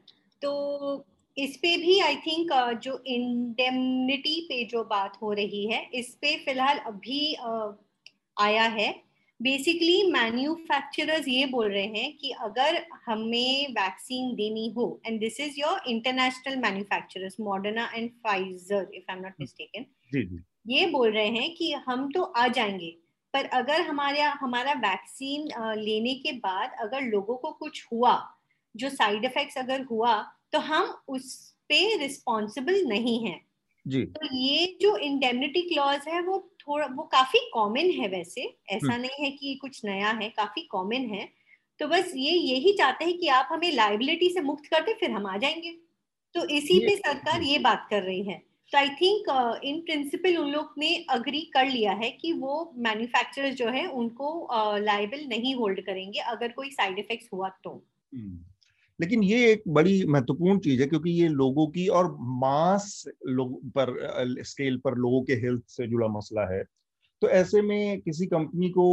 तो इस पे भी आई थिंक जो इंडेमनिटी पे जो बात हो रही है, इस पे फ़िलहाल अभी आया है। बेसिकली मैन्युफैक्चरर्स ये बोल रहे हैं कि अगर हमें वैक्सीन देनी हो and this is your international manufacturers Moderna and Pfizer if I am not mistaken ये बोल रहे हैं कि हम तो आ जाएँगे पर अगर हमारा हमारा वैक्सीन लेने के बाद अगर लोगों को कुछ हुआ जो साइड इफेक्ट्स अगर हुआ तो हम उस पे रिस्पॉन्सिबल नहीं है। जी। तो ये जो इंडेमनिटी क्लॉज है वो थोड़ा वो काफ़ी कॉमन है वैसे ऐसा हम्म। नहीं है कि कुछ नया है काफ़ी कॉमन है। तो बस ये यही चाहते हैं कि आप हमें लाइबिलिटी से मुक्त कर दे फिर हम आ जाएँगे। तो इसी पे सरकार ये बात कर रही है। तो आई थिंक इन प्रिंसिपल उन लोग ने अग्री कर लिया है कि वो मैन्युफैक्चरर जो है उनको लाइबल uh, नहीं होल्ड करेंगे अगर कोई साइड इफेक्ट्स हुआ तो। हम्म। लेकिन ये एक बड़ी महत्वपूर्ण चीज़ है क्योंकि ये लोगों की और मास लोग पर स्केल पर लोगों के हेल्थ से जुड़ा मसला है। तो ऐसे में किसी कंपनी को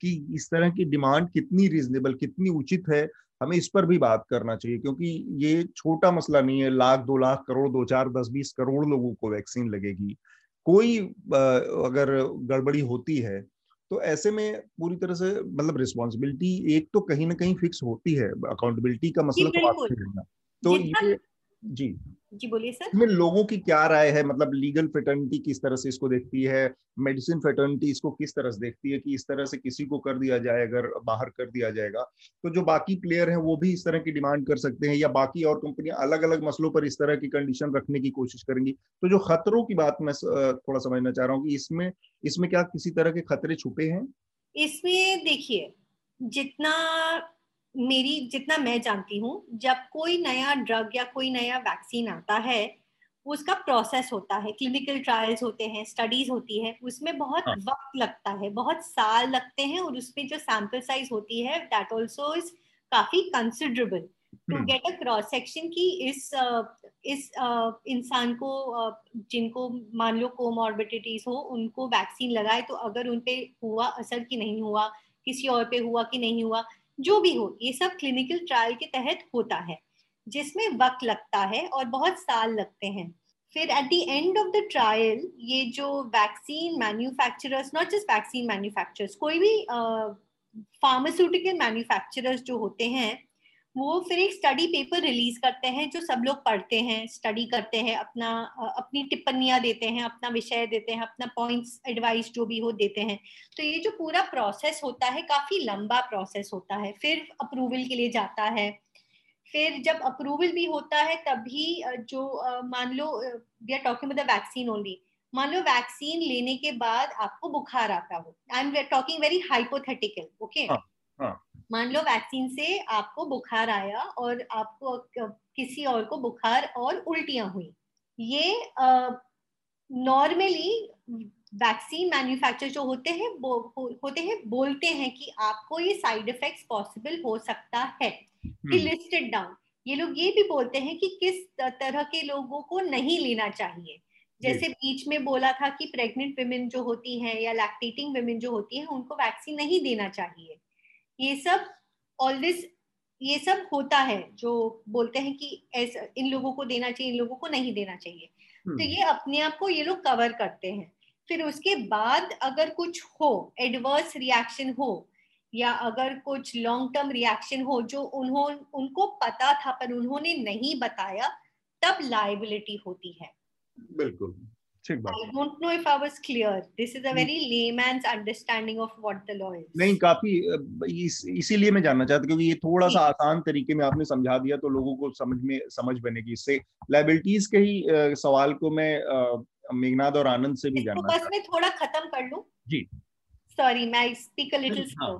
कि इस तरह की डिमांड कितनी रीजनेबल, कितनी उचित है, हमें इस पर भी बात करना चाहिए क्योंकि ये छोटा मसला नहीं है, लाख, दो लाख, करोड़, दो चार, दस, बीस करोड़ लोगों को वैक्सीन लगेगी। कोई अगर गड़बड़ी होती है तो ऐसे में पूरी तरह से मतलब रिस्पॉन्सिबिलिटी एक तो कहीं ना कहीं फिक्स होती है अकाउंटेबिलिटी का मसला तो आपसे तो ये जी। जी बोलिए सर। इसमें लोगों की क्या राय है? मतलब लीगल फेटर्निटी किस तरह से इसको देखती है? मेडिसिन फेटर्निटी इसको किस तरह से देखती है कि इस तरह से किसी को कर दिया जाए अगर बाहर कर दिया जाएगा तो जो बाकी प्लेयर हैं वो भी इस तरह की डिमांड कर सकते हैं या बाकी और कंपनियाँ अलग अलग मसलों पर इस तरह की कंडीशन रखने की कोशिश करेंगी? तो जो खतरों की बात मैं थोड़ा समझना चाह रहा हूँ कि इसमें इसमें क्या किसी तरह के खतरे छुपे हैं? इसमें देखिए जितना मेरी जितना मैं जानती हूँ जब कोई नया ड्रग या कोई नया वैक्सीन आता है उसका प्रोसेस होता है क्लिनिकल ट्रायल्स होते हैं स्टडीज़ होती है उसमें बहुत हाँ. वक्त लगता है बहुत साल लगते हैं और उसमें जो सैंपल साइज़ होती है दैट ऑल्सो इज़ काफ़ी considerable to get a cross section की इस इस इंसान को जिनको मान लो कोमॉर्बिडिटीज हो उनको वैक्सीन लगाए तो अगर उन पे हुआ असर की नहीं हुआ किसी और पे हुआ कि नहीं हुआ जो भी हो ये सब क्लिनिकल ट्रायल के तहत होता है जिसमें वक्त लगता है और बहुत साल लगते हैं। फिर at the end of the trial ये जो vaccine manufacturers not just vaccine manufacturers कोई भी फार्मास्यूटिकल uh, मैन्युफैक्चरर्स जो होते हैं वो फिर एक स्टडी पेपर रिलीज़ करते हैं, जो सब लोग पढ़ते हैं स्टडी करते हैं, अपना अपनी टिप्पणियाँ देते हैं, अपना विषय देते हैं, अपना पॉइंट्स एडवाइस जो भी हो देते हैं। तो ये जो पूरा प्रोसेस होता है, काफ़ी लंबा प्रोसेस होता है। फिर अप्रूवल के लिए जाता है। फिर जब अप्रूवल भी होता है, तभी जो मान लो we are talking the vaccine only मान लो वैक्सीन लेने के बाद आपको बुखार आता हो। I am talking very hypothetical okay मान लो वैक्सीन से आपको बुखार आया और आपको किसी और को बुखार और उल्टियाँ हुई। ये नॉर्मली वैक्सीन मैन्युफैक्चर जो होते हैं वो होते हैं बोलते हैं कि आपको ये साइड इफेक्ट्स पॉसिबल हो सकता है। कि लिस्टेड हम्म। डाउन। ये लोग ये भी बोलते हैं कि किस तरह के लोगों को नहीं लेना चाहिए। जैसे बीच में बोला था कि प्रेग्नेंट वुमेन जो होती हैं या लैक्टेटिंग वुमेन जो होती हैं उनको वैक्सीन नहीं देना चाहिए। ये सब ऑलवेज ये सब होता है जो बोलते हैं कि ऐसा इन लोगों को देना चाहिए इन लोगों को नहीं देना चाहिए। तो हम्म। ये अपने आप को ये लोग कवर करते हैं। फिर उसके बाद अगर कुछ हो एडवर्स रिएक्शन हो या अगर कुछ लॉन्ग टर्म रिएक्शन हो जो उन्होंने उनको पता था पर उन्होंने नहीं बताया तब लाइबिलिटी होती है। बिल्कुल। I don't know if I was clear. This is a very layman's understanding of what the law is. नहीं काफ़ी इस, इसीलिए मैं जानना चाहता क्योंकि ये थोड़ा सा आसान तरीके में आपने समझा दिया तो लोगों को समझ में समझ बनेगी इससे लाइबिलिटीज के ही अ, सवाल को मैं मेघनाद और आनंद से भी जानना बस मैं थोड़ा खत्म कर लूँ जी। सॉरी मैं स्पीक अ लिटिल। स्लो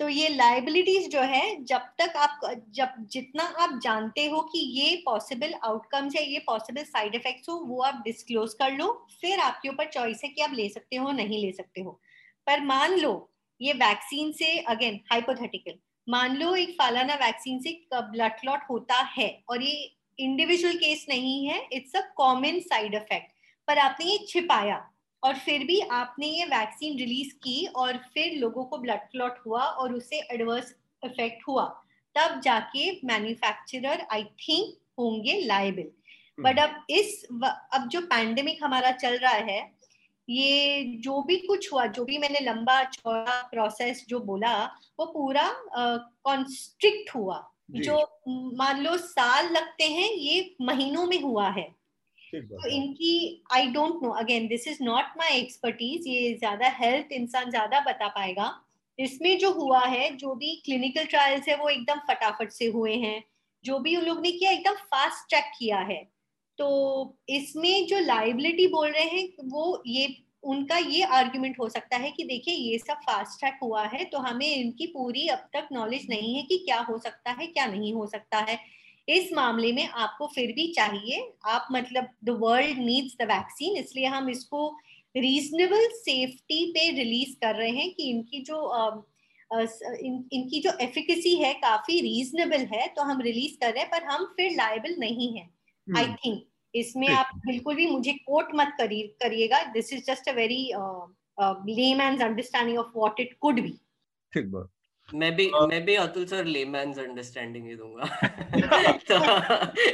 तो ये लाइबिलिटीज जो है, जब तक आप जब जितना आप जानते हो कि ये पॉसिबल आउटकम्स है ये पॉसिबल साइड इफेक्ट्स हो, वो आप डिस्क्लोज कर लो, फिर आपके ऊपर चॉइस है कि आप ले सकते हो, नहीं ले सकते हो। पर मान लो, ये वैक्सीन से अगेन हाइपोथेटिकल मान लो एक फालाना वैक्सीन से ब्लड क्लॉट होता है और ये इंडिविजुअल केस नहीं है it's a common side effect पर आपने ये छिपाया और फिर भी आपने ये वैक्सीन रिलीज़ की और फिर लोगों को ब्लड क्लॉट हुआ और उससे एडवर्स इफ़ेक्ट हुआ तब जाके मैन्युफैक्चरर आई थिंक होंगे लाइबल बट अब इस अब जो पैंडेमिक हमारा चल रहा है ये जो भी कुछ हुआ जो भी मैंने लंबा चौड़ा प्रोसेस जो बोला वो पूरा कॉन्स्ट्रिक्ट uh, हुआ। जो मान लो साल लगते हैं ये महीनों में हुआ है। तो इनकी I don't know again this is not my expertise ये ज़्यादा हेल्थ इंसान ज़्यादा बता पाएगा। इसमें जो हुआ है जो भी क्लिनिकल ट्रायल्स है वो एकदम फटाफट से हुए हैं। जो भी उन लोग ने किया एकदम फास्ट चेक किया है। तो इसमें जो लाइबिलिटी बोल रहे हैं वो ये उनका ये आर्ग्यूमेंट हो सकता है कि देखिए ये सब फास्ट ट्रैक हुआ है तो हमें इनकी पूरी अब तक नॉलेज नहीं है कि क्या हो सकता है क्या नहीं हो सकता है। इस मामले में आपको फिर भी चाहिए आप मतलब the world needs the vaccine इसलिए हम इसको रीजनेबल सेफ्टी पे रिलीज़ कर रहे हैं कि इनकी जो अ, इन, इनकी जो एफिकेसी है काफ़ी रीजनेबल है तो हम रिलीज़ कर रहे हैं पर हम फिर लायबल नहीं है। आई हम्म, थिंक इसमें। आप बिल्कुल भी मुझे कोट मत करिएगा this is just a very layman's understanding of what it could be ठीक बात। मैं भी अ- मैं भी अतुल सर लेमैन्स अंडरस्टैंडिंग ही दूँगा। तो,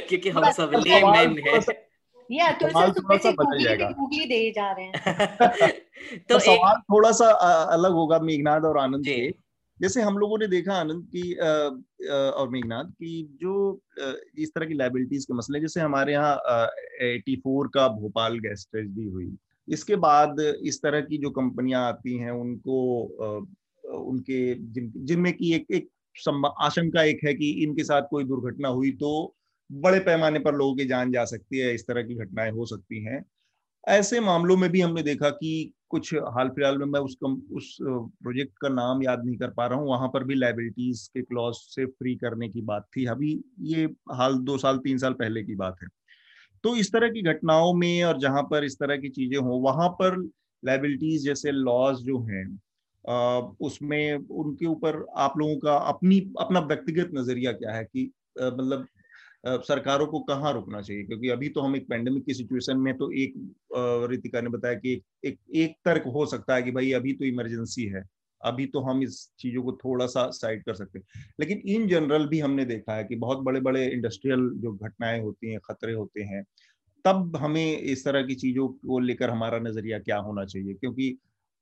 क्योंकि हम सब तो लेमैन हैं। ये अतुल सर सुबह से गूगली दे जा रहे हैं। तो तो सवाल थोड़ा सा अलग होगा मेघनाद और आनंद। से जैसे हम लोगों ने देखा आनंद की अ, अ, और मेघनाथ की जो अ, इस तरह की लाइबिलिटीज के मसले जैसे हमारे यहाँ एटी फोर का भोपाल गैस ट्रेजडी हुई। इसके बाद इस तरह की जो कंपनियाँ आती हैं उनको उनके जिन जिनमें की एक एक आशंका एक है कि इनके साथ कोई दुर्घटना हुई तो बड़े पैमाने पर लोगों की जान जा सकती है इस तरह की घटनाएँ हो सकती हैं। ऐसे मामलों में भी हमने देखा कि कुछ हाल फ़िलहाल में मैं उस कम, उस प्रोजेक्ट का नाम याद नहीं कर पा रहा हूँ वहाँ पर भी लाइबिलिटीज के क्लॉज से फ्री करने की बात थी। अभी ये हाल दो साल तीन साल पहले की बात है। तो इस तरह की घटनाओं में और जहाँ पर इस तरह की चीज़ें हों वहाँ पर लाइबिलिटीज जैसे लॉज जो हैं उसमें उनके ऊपर आप लोगों का अपनी, अपना व्यक्तिगत नज़रिया क्या है कि मतलब सरकारों को कहाँ रुकना चाहिए? क्योंकि अभी तो हम एक पेंडेमिक की सिचुएशन में तो एक रितिका ने बताया कि एक एक तर्क हो सकता है कि भाई अभी तो इमरजेंसी है, अभी तो हम इस चीज़ों को थोड़ा सा साइड कर सकते हैं। लेकिन इन जनरल भी हमने देखा है कि बहुत बड़े बड़े इंडस्ट्रियल जो घटनाएँ होती हैं, खतरे होते हैं, तब हमें इस तरह की चीज़ों को लेकर हमारा नज़रिया क्या होना चाहिए? क्योंकि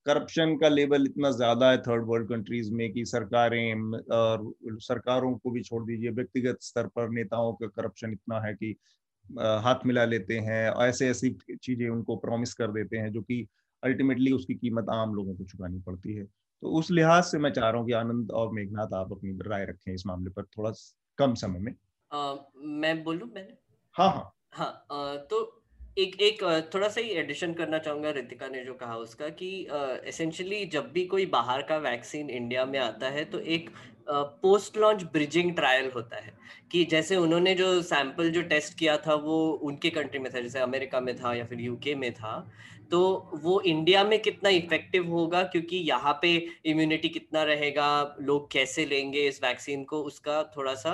करप्शन का लेवल इतना ज़्यादा है थर्ड वर्ल्ड कंट्रीज़ में कि सरकारें और सरकारों को भी छोड़ दीजिए। व्यक्तिगत स्तर पर नेताओं का करप्शन इतना है कि हाथ मिला लेते हैं ऐसे ऐसी चीज़ें उनको प्रॉमिस कर देते हैं जो कि अल्टीमेटली उसकी कीमत आम लोगों को चुकानी पड़ती है। तो उस लिहाज से मैं चाह रहा हूँ कि आनंद और मेघनाथ आप अपनी राय रखें इस मामले पर थोड़ा कम समय में। अ, मैं बोलूँ मैंने हाँ हाँ। हाँ तो एक एक थोड़ा सा ही एडिशन करना चाहूँगा रितिका ने जो कहा उसका कि एसेंशियली uh, जब भी कोई बाहर का वैक्सीन इंडिया में आता है तो एक पोस्ट लॉन्च ब्रिजिंग ट्रायल होता है कि जैसे उन्होंने जो सैंपल जो टेस्ट किया था वो उनके कंट्री में था जैसे अमेरिका में था या फिर यूके में था तो वो इंडिया में कितना इफ़ेक्टिव होगा क्योंकि यहाँ पे इम्यूनिटी कितना रहेगा लोग कैसे लेंगे इस वैक्सीन को उसका थोड़ा सा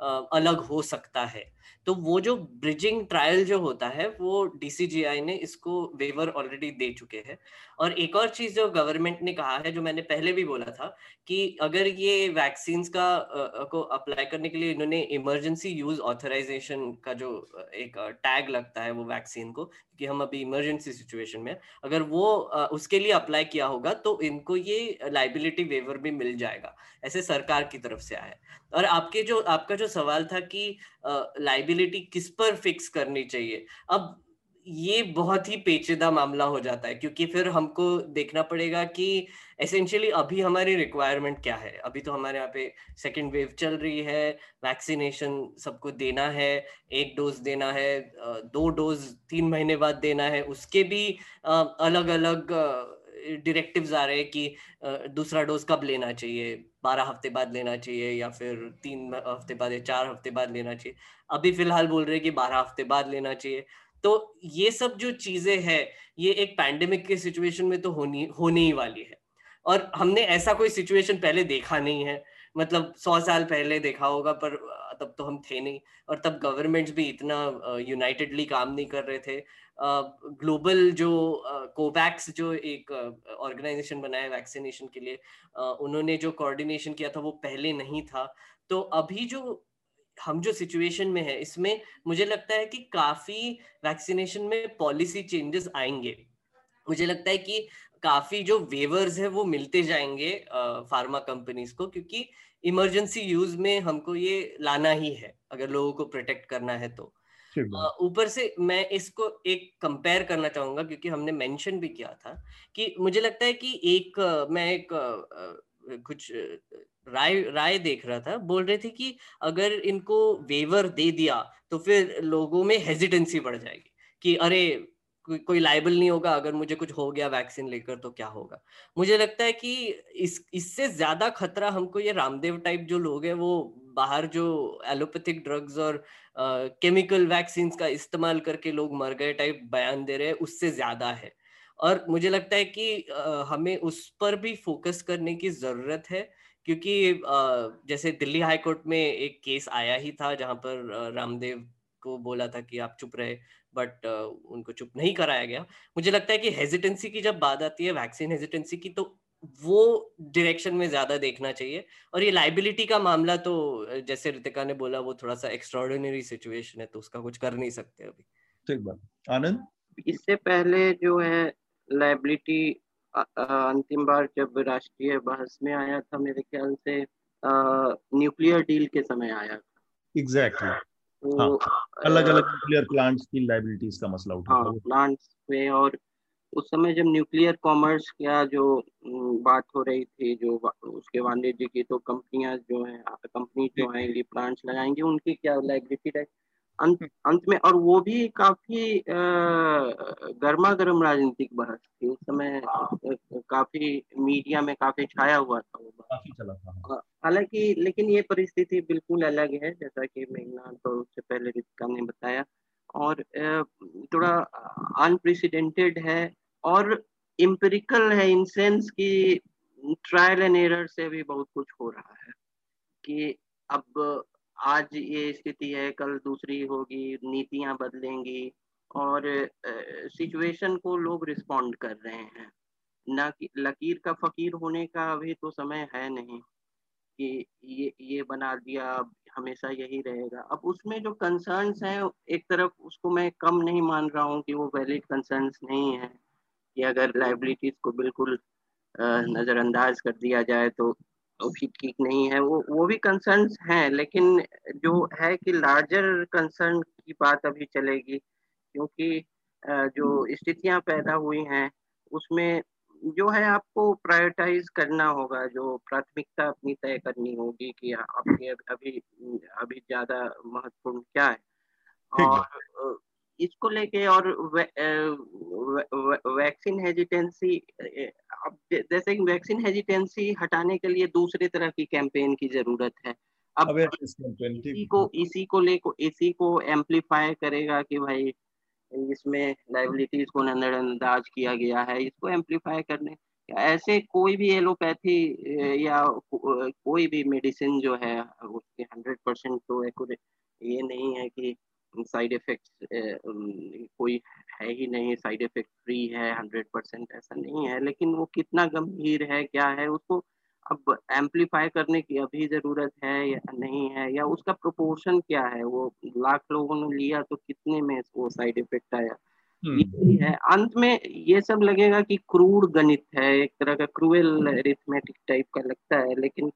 अ, अलग हो सकता है। तो वो जो ब्रिजिंग ट्रायल जो होता है, वो डीसीजीआई ने इसको वेवर ऑलरेडी दे चुके हैं। और एक और चीज़ जो गवर्नमेंट ने कहा है जो मैंने पहले भी बोला था कि अगर ये वैक्सीन्स का अ, को अप्लाई करने के लिए इन्होंने इमरजेंसी यूज़ ऑथराइजेशन का जो एक टैग लगता है वो वैक्सीन को कि हम अभी इमरजेंसी सिचुएशन में अगर वो अ, उसके लिए अप्लाई किया होगा तो इनको ये लाइबिलिटी वेवर भी मिल जाएगा ऐसे सरकार की तरफ़ से आया है। और आपके जो आपका जो सवाल था कि लाइबिलिटी किस पर फिक्स करनी चाहिए अब ये बहुत ही पेचीदा मामला हो जाता है, क्योंकि फिर हमको देखना पड़ेगा कि एसेंशियली अभी हमारी रिक्वायरमेंट क्या है। अभी तो हमारे यहाँ पे सेकेंड वेव चल रही है वैक्सीनेशन सबको देना है, एक डोज देना है दो डोज तीन महीने बाद देना है, उसके भी अलग अलग डिरेक्टिव्स आ रहे हैं कि दूसरा डोज कब लेना चाहिए? बारह हफ़्ते बाद लेना चाहिए या फिर तीन हफ़्ते बाद या चार हफ़्ते बाद लेना चाहिए? अभी फ़िलहाल बोल रहे हैं कि बारह हफ़्ते बाद लेना चाहिए। तो ये सब जो चीज़ें हैं, ये एक पैंडेमिक के सिचुएशन में तो होनी, होने ही वाली है। और हमने ऐसा कोई सिचुएशन पहले देखा नहीं है। मतलब सौ साल पहले देखा होगा, पर तब तो हम थे नहीं। और तब गवर्नमेंट्स भी इतना यूनाइटेडली काम नहीं कर रहे थे। ग्लोबल जो कोवैक्स जो एक ऑर्गेनाइजेशन बनाया वैक्सीनेशन के लिए उन्होंने जो कोऑर्डिनेशन किया था वो पहले नहीं था। तो अभी जो हम जो सिचुएशन में है इसमें मुझे लगता है कि काफ़ी वैक्सीनेशन में पॉलिसी चेंजेस आएँगे। मुझे लगता है कि काफ़ी जो वेवर्स है वो मिलते जाएँगे फार्मा कंपनीज़ को क्योंकि इमरजेंसी यूज़ में हमको ये लाना ही है अगर लोगों को प्रोटेक्ट करना है तो। ऊपर से मैं इसको एक कंपेयर करना चाहूँगा क्योंकि हमने मेंशन भी किया था कि मुझे लगता है कि एक मैं एक कुछ राय राय देख रहा था बोल रहे थे कि अगर इनको वेवर दे दिया तो फिर लोगों में हेजिटेंसी बढ़ जाएगी कि अरे कोई कोई लाइबल नहीं होगा अगर मुझे कुछ हो गया वैक्सीन लेकर तो क्या होगा? मुझे लगता है कि इस इससे ज़्यादा खतरा हमको ये रामदेव टाइप जो लोग हैं वो बाहर जो एलोपैथिक ड्रग्स और केमिकल वैक्सीन का इस्तेमाल करके लोग मर गए टाइप बयान दे रहे हैं उससे ज़्यादा है। और मुझे लगता है कि आ, हमें उस पर भी फोकस करने की ज़रूरत है। क्योंकि जैसे दिल्ली हाई कोर्ट में एक केस आया ही था जहाँ पर रामदेव को बोला था कि आप चुप रहे बट उनको चुप नहीं कराया गया। मुझे लगता है कि हेजिटेंसी की जब बात आती है वैक्सीन हेजिटेंसी की तो वो डायरेक्शन में ज़्यादा देखना चाहिए। और ये लाइबिलिटी का मामला तो जैसे रितिका ने बोला वो थोड़ा सा एक्स्ट्रॉर्डिनरी सिचुएशन है तो उसका कुछ कर नहीं सकते अभी। ठीक बात। आनंद? इससे पहले जो है लाइबिलिटी अंतिम बार जब राष्ट्रीय बहस में आया था मेरे ख्याल से न्यूक्लियर डील के समय आया था। Exactly exactly. तो अलग अलग न्यूक्लियर प्लांट्स की लाइबिलिटीज का मसला उठा हाँ, प्लांट्स में और उस समय जब न्यूक्लियर कॉमर्स का जो बात हो रही थी जो उसके वाणिज्य की तो कंपनियाँ जो है कंपनी जो है ये प्लांट्स लगाएँगे उनकी क्या लाइबिलिटी है अंत अंत में और वो भी काफ़ी गर्मा गर्म राजनीतिक बहस थी। उस समय काफ़ी मीडिया में काफ़ी छाया हुआ था वो काफ़ी हालाँकि लेकिन ये परिस्थिति बिल्कुल अलग है जैसा कि मेघना तो उससे पहले रितिका ने बताया। और थोड़ा अनप्रेसिडेंटेड है और इम्पेरिकल है इन सेंस की ट्रायल एंड एरर से भी बहुत कुछ हो रहा है। कि अब आज ये स्थिति है, कल दूसरी होगी, नीतियाँ बदलेंगी और सिचुएशन को लोग रिस्पॉन्ड कर रहे हैं। ना कि, लकीर का फकीर होने का अभी तो समय है नहीं कि ये ये बना दिया हमेशा यही रहेगा। अब उसमें जो कंसर्न्स हैं, एक तरफ़ उसको मैं कम नहीं मान रहा हूँ कि वो वैलिड कंसर्न्स नहीं है कि अगर लाइबिलिटीज को बिल्कुल नज़रअंदाज कर दिया जाए तो भी ठीक नहीं है वो वो भी कंसर्न हैं लेकिन जो है कि लार्जर कंसर्न की बात अभी चलेगी क्योंकि जो स्थितियाँ पैदा हुई हैं उसमें जो है आपको प्रायोरिटाइज करना होगा जो प्राथमिकता अपनी तय करनी होगी कि आपके अभी अभी ज़्यादा महत्वपूर्ण क्या है। और इसको लेके और वैक्सीन हेजिटेंसी अब जैसे वैक्सीन हेजिटेंसी हटाने के लिए दूसरे तरह की कैंपेन की ज़रूरत है। अब इसी को इसी को ले इसी को एम्पलीफाई करेगा कि भाई इसमें लाइबिलिटीज को नजरअंदाज किया गया है इसको एम्पलीफाई करने। ऐसे कोई भी एलोपैथी या कोई भी मेडिसिन जो है उसके हंड्रेड परसेंट तो ये नहीं है कि साइड इफ़ेक्ट कोई है ही नहीं साइड इफ़ेक्ट फ्री है हंड्रेड परसेंट ऐसा नहीं है लेकिन वो कितना गंभीर है क्या है उसको अब एम्पलीफाई करने की अभी ज़रूरत है या नहीं है या उसका प्रोपोर्शन क्या है? वो लाख लोगों ने लिया तो कितने में वो साइड इफ़ेक्ट आया? हम्म। ये है। अंत में ये सब लगेगा कि क्रूड गणित है एक तरह का क्रूएल एरिथमेटिक टाइप का लगता है लेकिन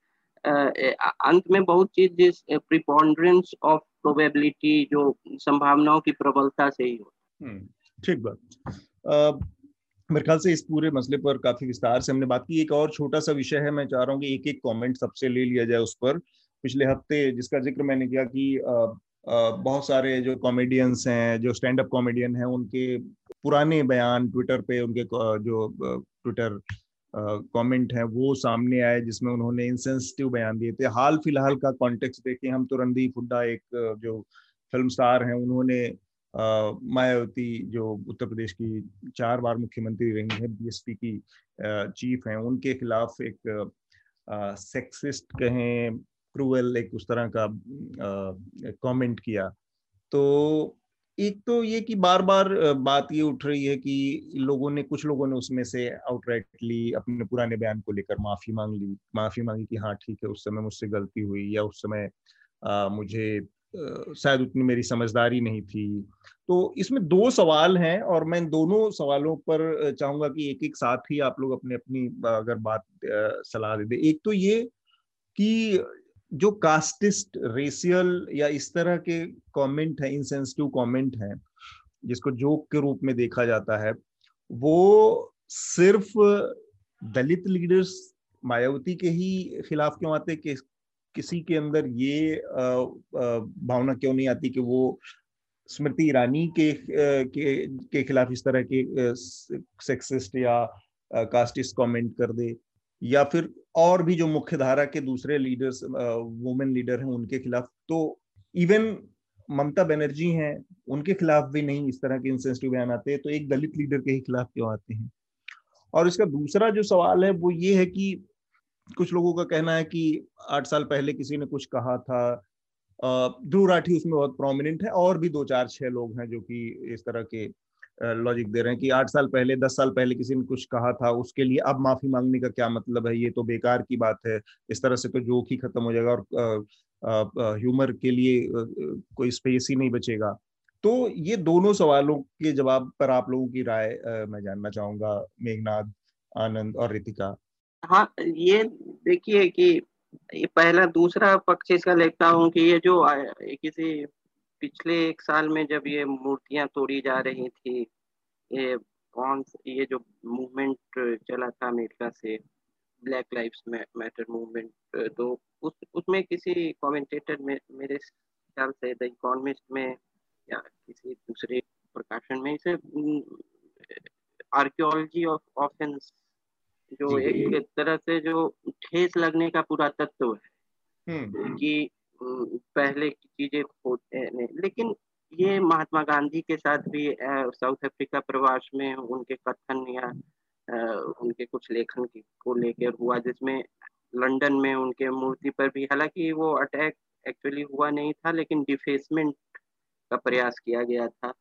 अंत में बहुत चीज़ जिस प्रिपॉन्ड्रेंस ऑफ़ प्रोबेबिलिटी जो संभावनाओं की प्रबलता से ही होता हम्म, ठीक बात। मेरे ख्याल से इस पूरे मसले पर काफ़ी विस्तार से हमने बात की। एक और छोटा सा विषय है मैं चाह रहा हूँ कि एक एक कमेंट सबसे ले लिया जाए उस पर। पिछले हफ़्ते जिसका ज़िक्र मैंने किया कि बहुत सारे जो कॉमेडियंस हैं जो स्टैंड अप कॉमेडियन हैं उनके पुराने बयान ट्विटर पे उनके जो ट्विटर कमेंट है, वो सामने आए जिसमें उन्होंने इंसेंसिटिव बयान दिए थे। हाल फ़िलहाल का कॉन्टेक्स्ट देखें हम तो रणदीप हुड्डा एक जो फ़िल्म स्टार हैं, उन्होंने मायावती जो उत्तर प्रदेश की चार बार मुख्यमंत्री रही है बीएसपी की चीफ हैं, उनके खिलाफ एक सेक्सिस्ट कहें क्रूअल एक उस तरह का कमेंट किया। तो एक तो ये कि बार बार बात ये उठ रही है कि लोगों ने कुछ लोगों ने उसमें से आउटराइटली अपने पुराने बयान को लेकर माफ़ी मांग ली माफ़ी मांगी कि हाँ ठीक है उस समय मुझसे गलती हुई या उस समय आ, मुझे शायद उतनी मेरी समझदारी नहीं थी। तो इसमें दो सवाल हैं और मैं दोनों सवालों पर चाहूँगा कि एक एक साथ ही आप लोग अपने अपनी अगर बात सलाह दे दे। एक तो ये कि जो कास्टिस्ट रेशियल या इस तरह के कमेंट है इंसेंसिटिव कमेंट है, जिसको जोक के रूप में देखा जाता है, वो सिर्फ़ दलित लीडर्स मायावती के ही खिलाफ क्यों आते कि किसी के अंदर ये भावना क्यों नहीं आती कि वो स्मृति ईरानी के के के खिलाफ इस तरह के सेक्सिस्ट या कास्टिस्ट कमेंट कर दे? या फिर और भी जो मुख्य धारा के दूसरे लीडर्स वुमेन लीडर हैं, उनके खिलाफ तो इवन ममता बनर्जी हैं, उनके खिलाफ भी नहीं इस तरह के इंसेंसिटिव बयान आते तो एक दलित लीडर के ही खिलाफ क्यों आते हैं? और इसका दूसरा जो सवाल है, वो ये है कि कुछ लोगों का कहना है कि आठ साल पहले किसी ने कुछ कहा था ध्रुव राठी उसमें बहुत प्रोमिनेंट है, और भी दो चार छह लोग हैं जो कि इस तरह के लॉजिक दे रहे हैं कि आठ साल पहले, दस साल पहले किसी ने कुछ कहा था, उसके लिए अब माफ़ी मांगने का क्या मतलब है? ये तो बेकार की बात है। इस तरह से तो जोक ही खत्म हो जाएगा और ह्यूमर के लिए कोई स्पेस ही नहीं बचेगा। तो ये दोनों सवालों के जवाब पर आप लोगों की राय मैं जानना चाहूँगा मेघनाथ आनंद और रितिका। हाँ ये देखिए कि ये पहला, दूसरा पक्ष इसका लेता हूँ कि ये जो किसी पिछले एक साल में जब ये मूर्तियाँ तोड़ी जा रही थी ये कौन ये जो मूवमेंट चला था अमेरिका से ब्लैक लाइव्स मैटर मूवमेंट तो उस उसमें किसी कमेंटेटर में मेरे ख्याल से द इकोनॉमिस्ट में या किसी दूसरे प्रकाशन में इसे आर्कियोलॉजी ऑफ़ ऑफेंस जो एक तरह से जो ठेस लगने का पूरा तत्व है हम्म। कि पहले की चीज़ें होते लेकिन ये महात्मा गांधी के साथ भी साउथ अफ्रीका प्रवास में उनके कथन या उनके कुछ लेखन को लेकर हुआ जिसमें लंदन में उनके मूर्ति पर भी हालाँकि वो अटैक एक्चुअली हुआ नहीं था लेकिन डिफेसमेंट का प्रयास किया गया था।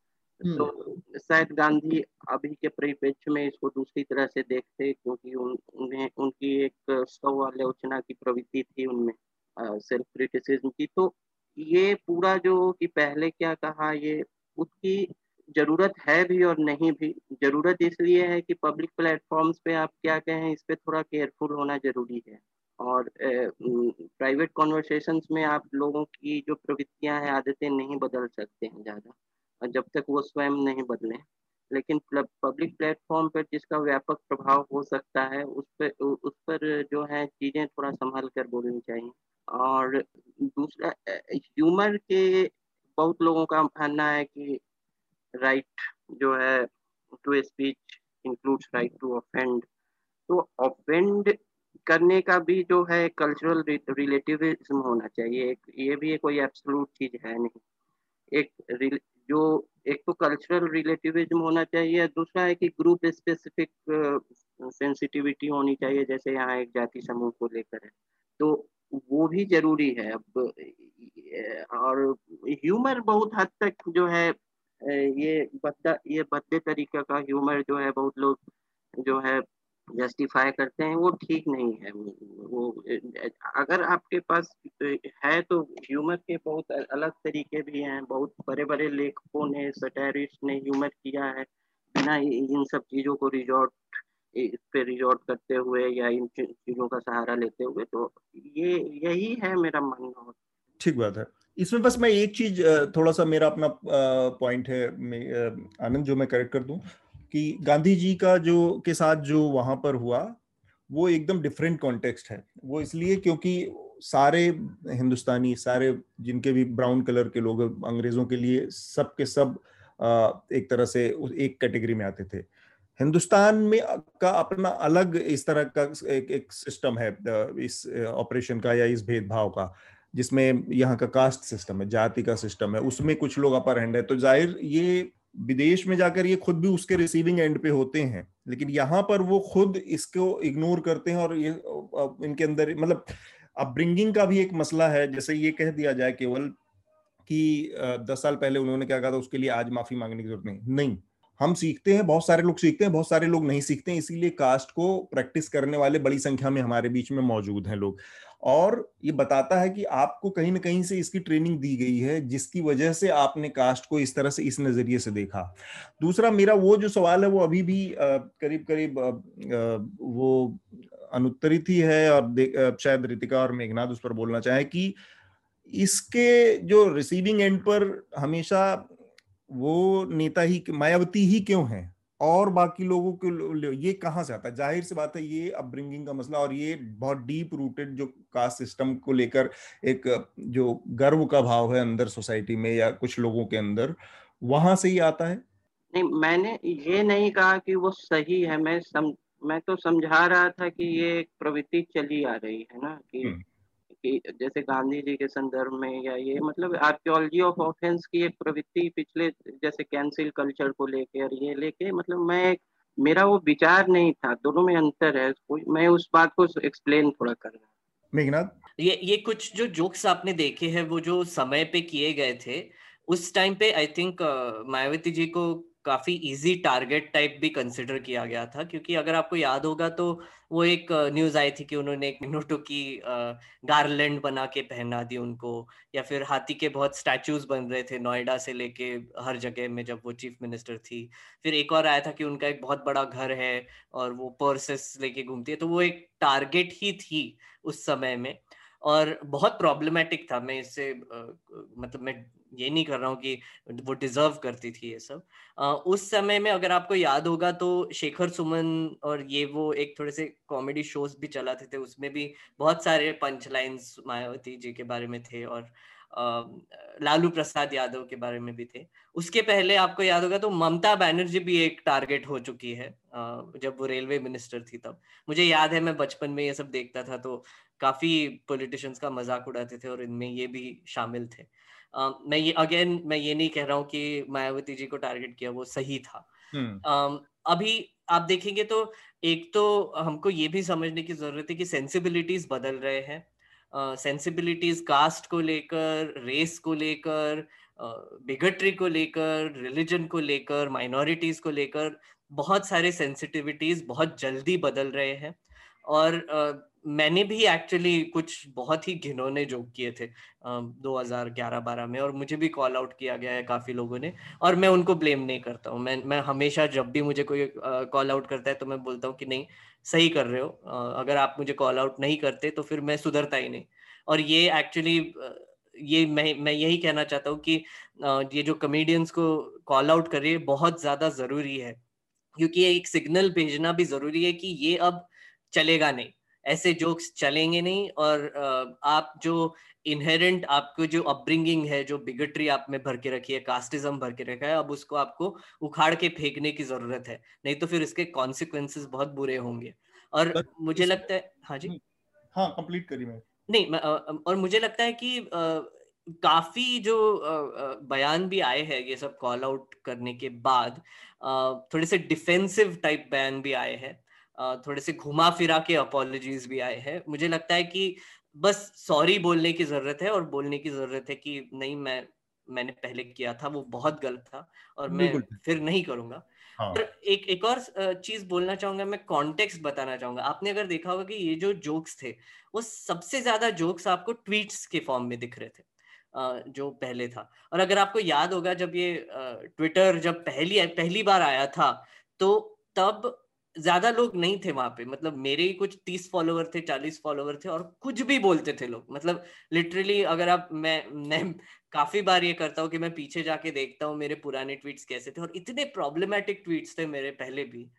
तो हम्म। शायद गांधी अभी के परिप्रेक्ष्य में इसको दूसरी तरह से देखते क्योंकि उन, उन्हें उनकी एक स्व आलोचना की प्रवृत्ति थी उनमें। सेल्फ क्रिटिसिज्म की। तो ये पूरा जो कि पहले क्या कहा, ये उसकी ज़रूरत है भी और नहीं भी। ज़रूरत इसलिए है कि पब्लिक प्लेटफॉर्म्स पे आप क्या कहें, इस पे थोड़ा केयरफुल होना ज़रूरी है। और प्राइवेट कॉन्वर्सेशंस में आप लोगों की जो प्रवृत्तियाँ हैं, आदतें नहीं बदल सकते हैं ज़्यादा। जब तक वो स्वयं नहीं बदले। लेकिन पब्लिक प्लेटफॉर्म पर जिसका व्यापक प्रभाव हो सकता है, उस पर उस पर जो है चीज़ें थोड़ा संभाल कर बोलनी चाहिए। और दूसरा ह्यूमर के बहुत लोगों का मानना है कि राइट जो है to speech includes right to offend तो ऑफेंड करने का भी जो है कल्चरल रिलेटिविज्म होना चाहिए। एक, ये भी कोई एब्सोल्यूट चीज़ है नहीं। एक जो, एक तो कल्चरल रिलेटिविज्म होना चाहिए दूसरा है कि ग्रुप स्पेसिफिक सेंसिटिविटी होनी चाहिए, जैसे यहाँ एक जाति समूह को लेकर है। तो वो भी ज़रूरी है। अब और ह्यूमर बहुत हद तक जो है ये बद्दा, ये बदले तरीका का ह्यूमर जो है, बहुत लोग जो है जस्टिफाई करते हैं, वो ठीक नहीं है। वो अगर आपके पास है तो ह्यूमर के बहुत अलग तरीके भी हैं। बहुत बड़े बड़े लेखकों ने सटैरिस्ट ने ह्यूमर किया है, बिना इन सब चीज़ों को रिजॉर्ट इस पे रिजॉर्ट करते हुए या इन चीज़ों का सहारा लेते हुए तो ये, यही है मेरा मानना ठीक बात है। इसमें बस मैं एक चीज़ थोड़ा सा मेरा अपना पॉइंट है आनंद जो मैं करेक्ट कर दूँ, कि गांधी जी का जो, के साथ जो वहाँ पर हुआ, वो एकदम डिफरेंट कॉन्टेक्स्ट है। वो इसलिए क्योंकि सारे हिंदुस्तानी, सारे जिनके भी ब्राउन कलर के लोग, अंग्रेज़ों के लिए सब के सब एक तरह से एक कैटेगरी में आते थे। हिंदुस्तान में का अपना अलग इस तरह का एक एक सिस्टम है इस ऑपरेशन का या इस भेदभाव का, जिसमें यहाँ का कास्ट सिस्टम है, जाति का सिस्टम है, उसमें कुछ लोग अपर हैंड है। तो ज़ाहिर ये विदेश में जाकर ये खुद भी उसके रिसीविंग एंड पे होते हैं, लेकिन यहाँ पर वो खुद इसको इग्नोर करते हैं और ये इनके अंदर मतलब अपब्रिंगिंग का भी एक मसला है। जैसे ये कह दिया जाए केवल कि दस साल पहले उन्होंने क्या कहा था, उसके लिए आज माफ़ी मांगने की ज़रूरत नहीं। नहीं। हम सीखते हैं, बहुत सारे लोग सीखते हैं, बहुत सारे लोग नहीं सीखते हैं, इसीलिए कास्ट को प्रैक्टिस करने वाले बड़ी संख्या में हमारे बीच में मौजूद हैं लोग। और ये बताता है कि आपको कहीं ना कहीं से इसकी ट्रेनिंग दी गई है, जिसकी वजह से आपने कास्ट को इस तरह से, इस नज़रिए से देखा। दूसरा मेरा वो जो सवाल है, वो अभी भी करीब करीब वो अनुत्तरित ही है और शायद रितिका और मेघनाथ उस पर बोलना चाहे कि इसके जो रिसीविंग एंड पर हमेशा वो नेता ही मायावती ही क्यों है? और बाकी लोगों के ये कहाँ से आता है? ज़ाहिर सी बात है ये अपब्रिंगिंग का मसला और ये बहुत डीप रूटेड जो कास्ट सिस्टम को लेकर एक जो गर्व का भाव है अंदर सोसाइटी में या कुछ लोगों के अंदर वहाँ से ही आता है। नहीं मैंने ये नहीं कहा कि वो सही है। मैं सम, मैं तो समझा रहा था कि ये एक प्रवृत्ति चली आ रही है ना कि हम्म। कि जैसे गांधी जी के संदर्भ में या ये मतलब आर्कियोलॉजी ऑफ़ ऑफेंस की एक प्रवृत्ति पिछले जैसे कैंसिल कल्चर को लेके और ये लेके मतलब मैं मेरा वो विचार नहीं था दोनों में अंतर है मैं उस बात को एक्सप्लेन थोड़ा कर रहा मेघनाथ? ये ये कुछ जो जोक्स आपने देखे हैं वो जो समय पे किए गए थे उस टाइम पे आई थिंक मायावती जी को काफ़ी इजी टारगेट टाइप भी कंसिडर किया गया था, क्योंकि अगर आपको याद होगा तो वो एक न्यूज़ आई थी कि उन्होंने एक मिनोटो की गार्लैंड बना के पहना दी उनको, या फिर हाथी के बहुत स्टैचूज बन रहे थे नोएडा से लेके हर जगह में जब वो चीफ मिनिस्टर थी। फिर एक और आया था कि उनका एक बहुत बड़ा घर है और वो पर्सेस लेके घूमती है तो वो एक टारगेट ही थी उस समय में। और बहुत प्रॉब्लमेटिक था, मैं इससे मतलब मैं ये नहीं कर रहा हूँ कि वो डिजर्व करती थी ये सब। आ, उस समय में अगर आपको याद होगा तो शेखर सुमन और ये वो एक थोड़े से कॉमेडी शोज़ भी चलाते थे उसमें भी बहुत सारे पंच लाइन्स मायावती जी के बारे में थे और आ, लालू प्रसाद यादव के बारे में भी थे। उसके पहले आपको याद होगा तो ममता बनर्जी भी एक टारगेट हो चुकी है जब वो रेलवे मिनिस्टर थी तब। मुझे याद है मैं बचपन में ये सब देखता था तो काफ़ी पॉलिटिशियंस का मज़ाक उड़ाते थे और इनमें ये भी शामिल थे। Uh, मैं ये अगेन मैं ये नहीं कह रहा हूँ कि मायावती जी को टारगेट किया वो सही था। uh, अभी आप देखेंगे तो एक तो हमको ये भी समझने की ज़रूरत है कि सेंसिबिलिटीज बदल रहे हैं। सेंसिबिलिटीज कास्ट को लेकर रेस को लेकर बिगट्री को लेकर रिलीजन को लेकर माइनॉरिटीज को लेकर बहुत सारे सेंसिटिविटीज बहुत जल्दी बदल रहे हैं। और मैंने भी एक्चुअली कुछ बहुत ही घिनौने जोक किए थे दो हज़ार ग्यारह बारह में और मुझे भी कॉल आउट किया गया है काफ़ी लोगों ने और मैं उनको ब्लेम नहीं करता हूँ। मैं मैं हमेशा जब भी मुझे कोई कॉल आउट करता है तो मैं बोलता हूँ कि नहीं, सही कर रहे हो अगर आप मुझे कॉल आउट नहीं करते तो फिर मैं सुधरता ही नहीं। और ये एक्चुअली ये मैं मैं यही कहना चाहता हूँ कि ये जो कमेडियंस को कॉल आउट करिए बहुत ज़्यादा ज़रूरी है, क्योंकि एक सिग्नल भेजना भी ज़रूरी है कि ये अब चलेगा नहीं। ऐसे जोक्स चलेंगे नहीं और आप जो इनहेरेंट आपको जो अपब्रिंगिंग है जो बिगट्री आप में भर के रखी है कास्टिज्म भर के रखा है अब उसको आपको उखाड़ के फेंकने की ज़रूरत है। नहीं तो फिर इसके कॉन्सिक्वेंसेस बहुत बुरे होंगे। और मुझे लगता है हाँ जी? हाँ कंप्लीट करी मैं। नहीं और मुझे लगता है कि काफ़ी जो बयान भी आए हैं ये सब कॉल आउट करने के बाद थोड़े से डिफेंसिव टाइप बयान भी आए हैं। थोड़े से घुमा फिरा के अपोलॉजीज भी आए हैं। मुझे लगता है कि बस सॉरी बोलने की ज़रूरत है और बोलने की ज़रूरत है कि नहीं मैं मैंने पहले किया था वो बहुत गलत था और मैं फिर नहीं करूँगा। हाँ. और एक एक और चीज़ बोलना चाहूँगा मैं कॉन्टेक्स्ट बताना चाहूँगा। आपने अगर देखा होगा कि ये जो जोक्स थे वो सबसे ज़्यादा जोक्स आपको ट्वीट्स के फॉर्म में दिख रहे थे जो पहले था। और अगर आपको याद होगा जब ये ट्विटर जब पहली पहली बार आया था तो तब ज़्यादा लोग नहीं थे वहाँ पे। मतलब मेरे ही कुछ तीस फॉलोवर थे चालीस फॉलोवर थे और कुछ भी बोलते थे लोग। मतलब लिटरली अगर आप मैं मैं काफ़ी बार ये करता हूँ कि मैं पीछे जाके देखता हूँ मेरे पुराने ट्वीट्स कैसे थे और इतने प्रॉब्लमेटिक ट्वीट्स थे मेरे पहले भी।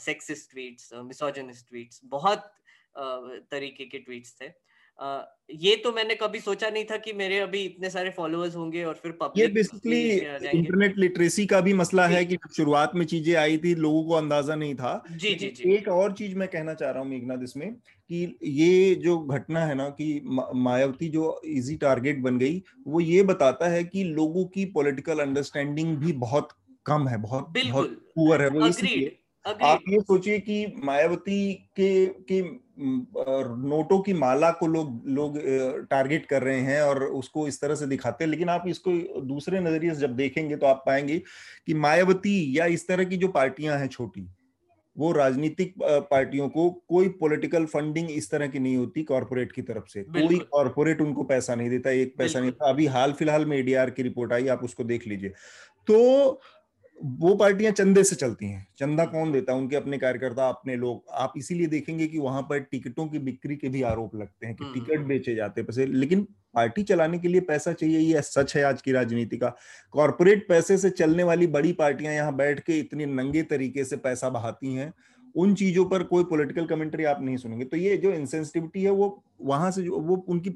सेक्सिस ट्वीट्स मिसोजनिस्ट ट्वीट्स बहुत uh, तरीके के ट्वीट्स थे। ये तो मैंने कभी सोचा नहीं था कि मेरे अभी इतने सारे फॉलोअर्स होंगे और फिर पब्लिक ये बेसिकली इंटरनेट लिटरेसी का भी मसला है कि शुरुआत में चीज़ें आई थी लोगों को अंदाज़ा नहीं था। जी जी जी। एक और चीज़ मैं कहना चाह रहा हूँ मेघनाथ इसमें कि ये जो घटना है ना कि मायावती जो इजी टारगेट बन गई वो ये बताता है कि लोगों की पॉलिटिकल अंडरस्टैंडिंग भी बहुत कम है बहुत बहुत पुअर है वो इसलिए आप ये सोचिए कि मायावती के के नोटों की माला को लोग लोग टारगेट कर रहे हैं और उसको इस तरह से दिखाते हैं लेकिन आप इसको दूसरे नज़रिए से जब देखेंगे तो आप पाएँगे कि मायावती या इस तरह की जो पार्टियाँ हैं छोटी वो राजनीतिक पार्टियों को कोई पॉलिटिकल फंडिंग इस तरह की नहीं होती कॉरपोरेट की तरफ़ से। कोई कॉरपोरेट उनको पैसा नहीं देता एक पैसा नहीं देता। अभी हाल फ़िलहाल में एडीआर की रिपोर्ट आई आप उसको देख लीजिए। तो वो पार्टियाँ चंदे से चलती हैं। चंदा कौन देता है? उनके अपने कार्यकर्ता अपने लोग। आप इसीलिए देखेंगे कि वहाँ पर टिकटों की बिक्री के भी आरोप लगते हैं कि हम्म, टिकट। बेचे जाते हैं पैसे। लेकिन पार्टी चलाने के लिए पैसा चाहिए ये सच है आज की राजनीति का। कॉरपोरेट पैसे से चलने वाली बड़ी पार्टियाँ यहाँ बैठ के इतने नंगे तरीके से पैसा बहाती हैं उन चीज़ों पर कोई पॉलिटिकल कमेंट्री आप नहीं सुनेंगे। तो ये जो इंसेंसिटिविटी है वो वहाँ से जो वो उनकी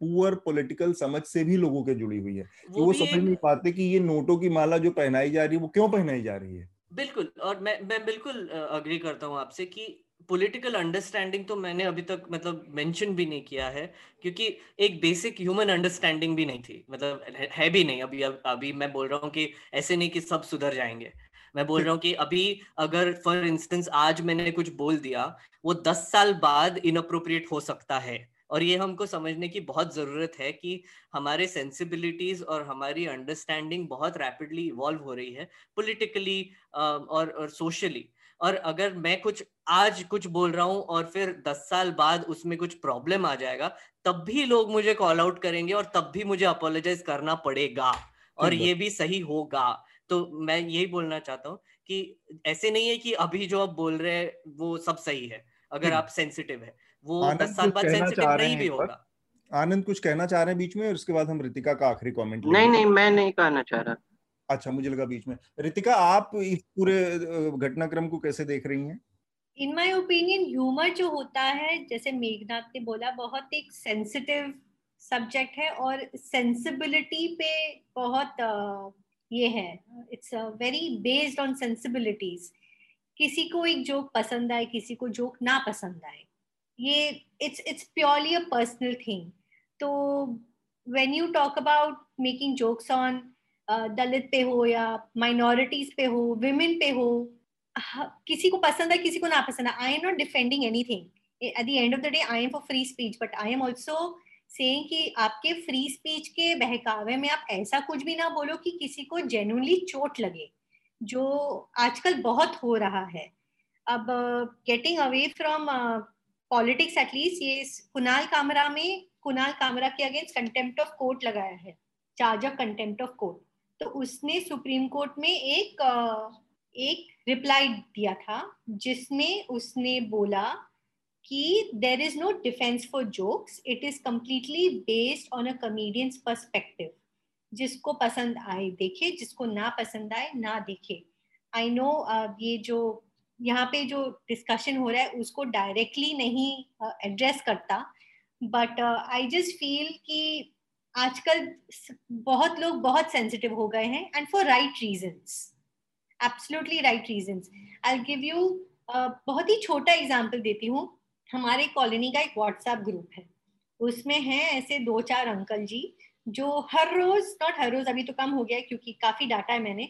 पुअर पॉलिटिकल समझ से भी लोगों के जुड़ी हुई है वो, वो समझ नहीं पाते कि ये नोटों की माला जो पहनाई जा रही है वो क्यों पहनाई जा रही है? बिल्कुल और मैं मैं बिल्कुल अग्री करता हूँ आपसे कि पॉलिटिकल अंडरस्टैंडिंग तो मैंने अभी तक मतलब मेंशन भी नहीं किया है क्योंकि एक बेसिक ह्यूमन अंडरस्टैंडिंग भी नहीं थी मतलब है भी नहीं। अभी अभी मैं बोल रहा हूँ कि ऐसे नहीं कि सब सुधर जाएँगे। मैं बोल रहा हूँ कि अभी अगर फॉर इंस्टेंस आज मैंने कुछ बोल दिया वो दस साल बाद इनअप्रोप्रिएट हो सकता है। और ये हमको समझने की बहुत ज़रूरत है कि हमारे सेंसिबिलिटीज और हमारी अंडरस्टैंडिंग बहुत रैपिडली इवॉल्व हो रही है पोलिटिकली और और सोशली और अगर मैं कुछ आज कुछ बोल रहा हूँ और फिर दस साल बाद उसमें कुछ प्रॉब्लम आ जाएगा तब भी लोग मुझे कॉल आउट करेंगे और तब भी मुझे अपोलोजाइज करना पड़ेगा और ये भी सही होगा. तो मैं यही बोलना चाहता हूँ कि ऐसे नहीं है कि अभी जो आप बोल रहे हैं वो सब सही है अगर आप सेंसिटिव है। वो दस साल बाद सेंसिटिव नहीं भी होगा। आनंद कुछ कहना चाह रहे हैं बीच में और उसके बाद हम रितिका का आखिरी कमेंट नहीं नहीं मैं नहीं कहना चाह रहा। अच्छा मुझे लगा बीच में। रितिका आप इस पूरे घटनाक्रम को कैसे देख रही हैं? इन माय ओपिनियन ह्यूमर जो होता है जैसे मेघनाथ ने बोला बहुत एक सेंसिटिव सब्जेक्ट है और सेंसिबिलिटी पे बहुत ये है। It's very based on sensibilities किसी को एक जोक पसंद आए किसी को जोक ना पसंद आए। ये it's it's purely a personal thing तो when you talk about making jokes on Dalit पे हो या माइनॉरिटीज पे हो विमेन पे हो किसी को पसंद है, किसी को ना पसंद है I am not defending anything at the end of the day I am for free speech but I am also saying कि आपके फ्री स्पीच के बहकावे में आप ऐसा कुछ भी ना बोलो कि किसी को जेन्युइनली चोट लगे, जो आजकल बहुत हो रहा है। अब getting away from politics at least ये इस कुणाल कामरा में कुणाल कामरा के अगेंस्ट कंटेम्प्ट ऑफ़ कोर्ट लगाया है charge of contempt of court तो उसने सुप्रीम कोर्ट में एक एक रिप्लाई दिया था जिसमें उसने बोला कि there is no defence for jokes it is completely based on a comedian's perspective जिसको पसंद आए देखे जिसको ना पसंद आए ना देखे. आई नो uh, ये जो यहाँ पे जो डिस्कशन हो रहा है उसको डायरेक्टली नहीं एड्रेस uh, करता। बट आई जस्ट फील कि आजकल बहुत लोग बहुत सेंसिटिव हो गए हैं and for right reasons absolutely right reasons I give you बहुत ही छोटा एग्जांपल देती हूँ। हमारे कॉलोनी का एक व्हाट्सएप ग्रुप है। उसमें हैं ऐसे दो चार अंकल जी जो हर रोज नॉट हर रोज अभी तो कम हो गया क्योंकि काफ़ी डाटा है मैंने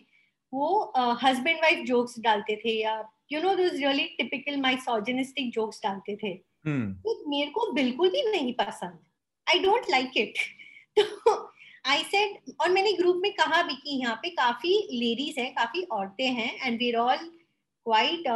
वो हस्बैंड वाइफ जोक्स डालते थे या you know those really typical misogynistic jokes डालते थे. तो मेरे को बिल्कुल भी नहीं पसंद। आई डोंट लाइक इट तो आई सेड और मैंने ग्रुप में कहा भी कि यहाँ पे काफ़ी लेडीज़ हैं काफ़ी औरतें हैं and we're all quite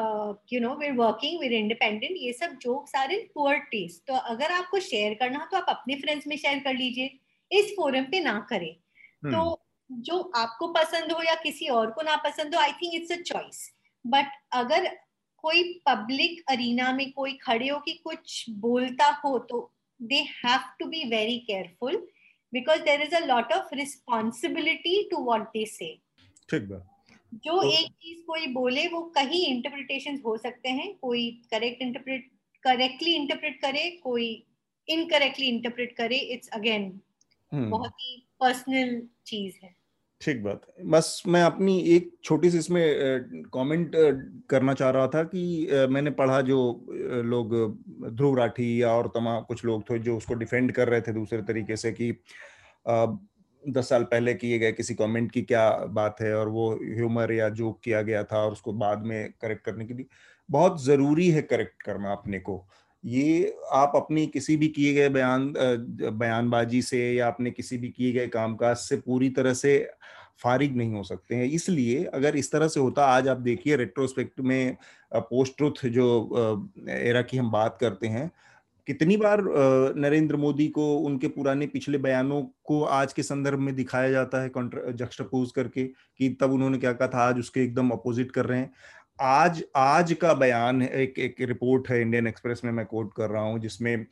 you know we're working we're independent ये सब jokes are in poor taste तो अगर आपको शेयर करना हो तो आप अपने फ्रेंड्स में शेयर कर लीजिए। इस फोरम पे ना करें। Hmm. तो जो आपको पसंद हो या किसी और को ना पसंद हो I think it's a choice but अगर कोई पब्लिक अरीना में कोई खड़े हो कि कुछ बोलता हो तो they have to be very careful because there is a lot of responsibility to what they say जो तो, एक चीज़ कोई बोले वो कहीं इंटरप्रिटेशन हो सकते हैं। कोई करेक्ट इंटरप्रेट करेक्टली इंटरप्रेट करे कोई इनकरेक्टली इंटरप्रेट करे इट्स अगेन हम्म। बहुत ही पर्सनल चीज़ है। ठीक बात बस मैं अपनी एक छोटी सी इसमें कमेंट करना चाह रहा था कि मैंने पढ़ा जो लोग, ध्रुव राठी या और तमाम कुछ लोग थे जो उसको डिफेंड कर रहे थे दूसरे तरीके से कि दस साल पहले किए गए किसी कमेंट की क्या बात है और वो ह्यूमर या जोक किया गया था और उसको बाद में करेक्ट करने के लिए। बहुत ज़रूरी है करेक्ट करना अपने को। ये आप अपनी किसी भी किए गए बयान बयानबाजी से या अपने किसी भी किए गए कामकाज से पूरी तरह से फारिग नहीं हो सकते हैं। इसलिए अगर इस तरह से होता, आज आप देखिए रेट्रोस्पेक्ट में पोस्ट ट्रुथ जो एरा की हम बात करते हैं, कितनी बार नरेंद्र मोदी को उनके पुराने पिछले बयानों को आज के संदर्भ में दिखाया जाता है जक्स्टपोज करके, कि तब उन्होंने क्या कहा था, आज उसके एकदम अपोजिट कर रहे हैं। आज आज का बयान है, एक एक रिपोर्ट है इंडियन एक्सप्रेस में मैं कोट कर रहा हूँ, जिसमें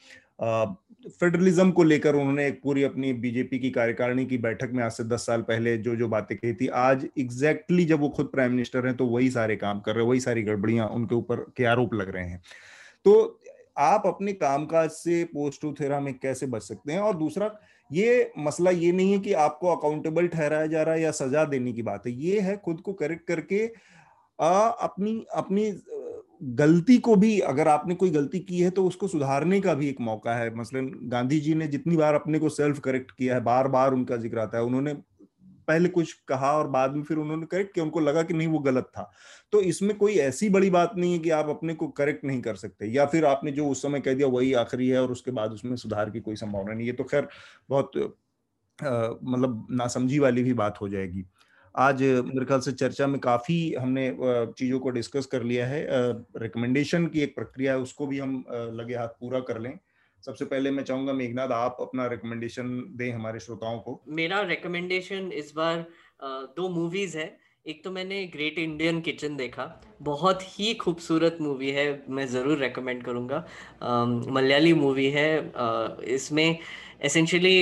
फेडरलिज्म को लेकर उन्होंने एक पूरी अपनी बीजेपी की कार्यकारिणी की बैठक में आज से दस साल पहले जो जो बातें कही थी, आज एग्जैक्टली exactly जब वो खुद प्राइम मिनिस्टर हैं तो वही सारे काम कर रहे हैं, वही सारी गड़बड़ियाँ उनके ऊपर के आरोप लग रहे हैं। तो आप अपने कामकाज से पोस्ट टू थेरा में कैसे बच सकते हैं? और दूसरा, ये मसला ये नहीं है कि आपको अकाउंटेबल ठहराया जा रहा है या सजा देने की बात है, ये है खुद को करेक्ट करके आ, अपनी अपनी गलती को भी अगर आपने कोई गलती की है तो उसको सुधारने का भी एक मौका है। मसलन गांधी जी ने जितनी बार अपने को सेल्फ करेक्ट किया है बार बार उनका ज़िक्र आता है। उन्होंने पहले कुछ कहा और बाद में फिर उन्होंने करेक्ट किया उनको लगा कि नहीं वो गलत था। तो इसमें कोई ऐसी बड़ी बात नहीं है कि आप अपने को करेक्ट नहीं कर सकते या फिर आपने जो उस समय कह दिया वही आखिरी है और उसके बाद उसमें सुधार की कोई संभावना नहीं है। तो खैर बहुत मतलब नासमझी वाली भी बात हो जाएगी। आज मेरे ख्याल से चर्चा में काफ़ी हमने चीज़ों को डिस्कस कर लिया है। रिकमेंडेशन की एक प्रक्रिया है, उसको भी हम लगे हाथ पूरा कर लें। सबसे पहले मैं चाहूँगा मेघनाथ आप अपना रिकमेंडेशन दें हमारे श्रोताओं को। मेरा रिकमेंडेशन इस बार दो मूवीज़ है। एक तो मैंने ग्रेट इंडियन किचन देखा। बहुत ही खूबसूरत मूवी है, मैं ज़रूर रेकमेंड करूँगा। मलयाली मूवी है। इसमें एसेंशियली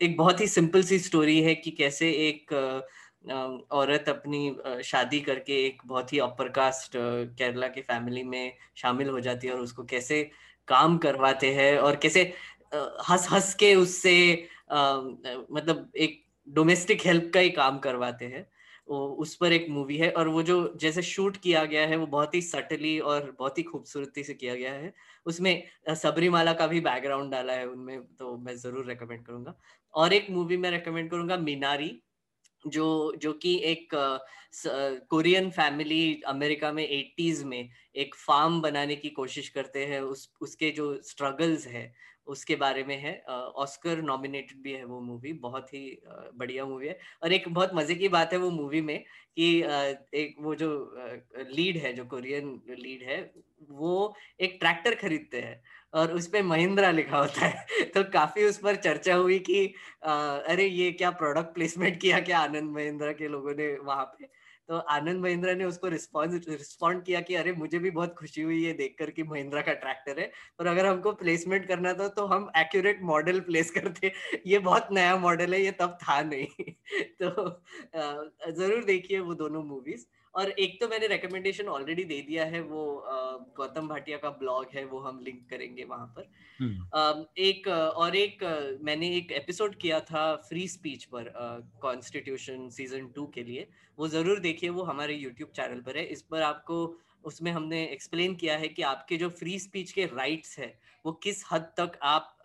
एक बहुत ही सिंपल सी स्टोरी है कि कैसे एक औरत अपनी शादी करके एक बहुत ही अपर कास्ट केरला के फैमिली में शामिल हो जाती है और उसको कैसे काम करवाते हैं और कैसे हंस हंस के उससे मतलब एक डोमेस्टिक हेल्प का ही काम करवाते हैं। उस पर एक मूवी है और वो जो जैसे शूट किया गया है वो बहुत ही सटली और बहुत ही खूबसूरती से किया गया है। उसमें सबरीमाला का भी बैकग्राउंड डाला है उनमें तो मैं ज़रूर रेकमेंड करूँगा। और एक मूवी मैं रेकमेंड करूँगा, मीनारी। जो जो कि एक कोरियन फैमिली अमेरिका में एटीज में एक फार्म बनाने की कोशिश करते हैं, उस, उसके जो स्ट्रगल्स है उसके बारे में है। ऑस्कर नॉमिनेटेड भी है वो मूवी, बहुत ही बढ़िया मूवी है। और एक बहुत मज़े की बात है वो मूवी में कि एक वो जो लीड है, जो कोरियन लीड है, वो एक ट्रैक्टर खरीदते हैं और उस पर महिंद्रा लिखा होता है। तो काफ़ी उस पर चर्चा हुई कि अरे ये क्या प्रोडक्ट प्लेसमेंट किया क्या आनंद महिंद्रा के लोगों ने वहाँ पे? तो आनंद महिंद्रा ने उसको रिस्पॉन्स, रिस्पॉन्ड किया कि अरे, मुझे भी बहुत खुशी हुई है देखकर कि महिंद्रा का ट्रैक्टर है। और अगर हमको प्लेसमेंट करना था तो हम एक्यूरेट मॉडल प्लेस करते। ये बहुत नया मॉडल है, ये तब था नहीं। तो ज़रूर देखिए वो दोनों मूवीज़ और एक तो मैंने रिकमेंडेशन ऑलरेडी दे दिया है वो गौतम भाटिया का ब्लॉग है वो हम लिंक करेंगे वहाँ पर। हम्म। एक और एक मैंने एक एपिसोड किया था फ्री स्पीच पर कॉन्स्टिट्यूशन सीज़न टू के लिए। वो ज़रूर देखिए वो हमारे यूट्यूब चैनल पर है। इस पर आपको उसमें हमने एक्सप्लेन किया है कि आपके जो फ्री स्पीच के राइट्स है, वो किस हद तक आप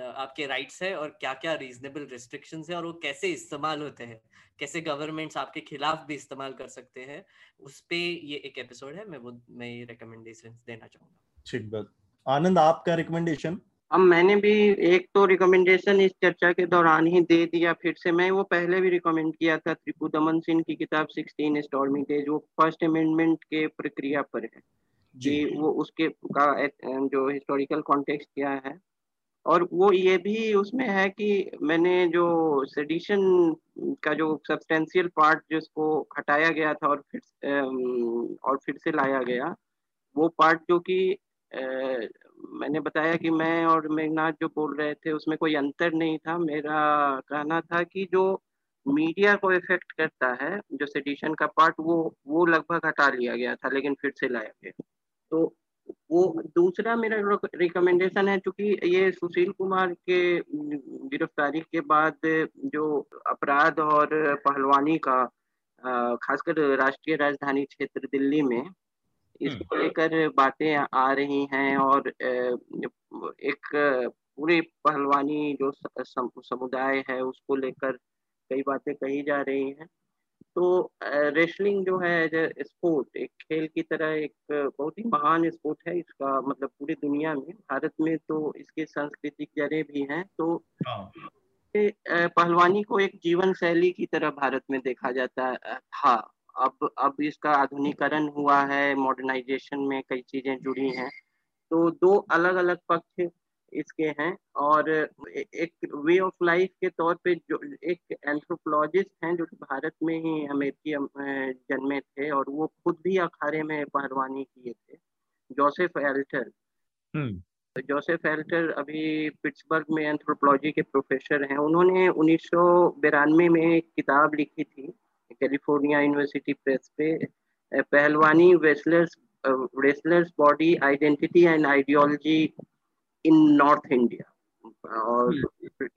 आपके राइट्स है और क्या क्या रीजनेबल रिस्ट्रिक्शंस है और वो कैसे इस्तेमाल होते हैं? कैसे गवर्नमेंट्स आपके खिलाफ भी इस्तेमाल कर सकते हैं? उस पर ये एक एपिसोड है, मैं वो, मैं ये रिकमेंडेशन देना चाहूँगा। ठीक बात आनंद, आपका रिकमेंडेशन अब मैंने भी एक तो रिकमेंडेशन इस चर्चा के दौरान ही दे दिया फिर से मैं वो पहले भी रिकमेंड किया था त्रिपुदमन सिंह की किताब सिक्सटीन स्टॉर्मिंग डेज़ वो फ़र्स्ट अमेंडमेंट के प्रक्रिया पर है। जी वो उसके का जो हिस्टोरिकल कॉन्टेक्स्ट क्या है। और वो ये भी उसमें है कि मैंने जो सेडिशन का जो सब्सटेंशियल पार्ट जिसको हटाया गया था और फिर और फिर से लाया गया वो पार्ट जो कि मैंने बताया कि मैं और मेघनाथ जो बोल रहे थे, उसमें कोई अंतर नहीं था। मेरा कहना था कि जो मीडिया को इफ़ेक्ट करता है, जो सेडिशन का पार्ट वो वो लगभग हटा लिया गया था, लेकिन फिर से लाया गया। तो वो दूसरा मेरा रिकमेंडेशन है क्योंकि ये सुशील कुमार के गिरफ्तारी के बाद जो अपराध और पहलवानी का खासकर राष्ट्रीय राजधानी क्षेत्र दिल्ली में इसको हम्म। लेकर बातें आ रही हैं और एक पूरे पहलवानी जो समुदाय है उसको लेकर कई बातें कही जा रही हैं तो रेसलिंग जो है एज स्पोर्ट एक खेल की तरह एक बहुत ही महान स्पोर्ट है इसका मतलब पूरी दुनिया में भारत में तो इसके सांस्कृतिक जड़ें भी हैं तो हाँ। पहलवानी को एक जीवन शैली की तरह भारत में देखा जाता था अब अब इसका आधुनिकरण हुआ है मॉडर्नाइजेशन में कई चीज़ें जुड़ी हैं। तो दो अलग अलग पक्ष इसके हैं और एक वे ऑफ़ लाइफ के तौर पे जो एक एंथ्रोपोलॉजिस्ट हैं जो कि भारत में ही अमेरिकी जन्मे थे और वो खुद भी अखाड़े में पहलवानी किए थे जोसेफ एल्टर जोसेफ एल्टर अभी पिट्सबर्ग में एंथ्रोपोलॉजी के प्रोफेसर हैं। उन्होंने उन्नीस में एक किताब लिखी थी कैलिफ़ोर्निया यूनिवर्सिटी प्रेस पे pehlwani wrestlers wrestlers body identity and ideology in North India और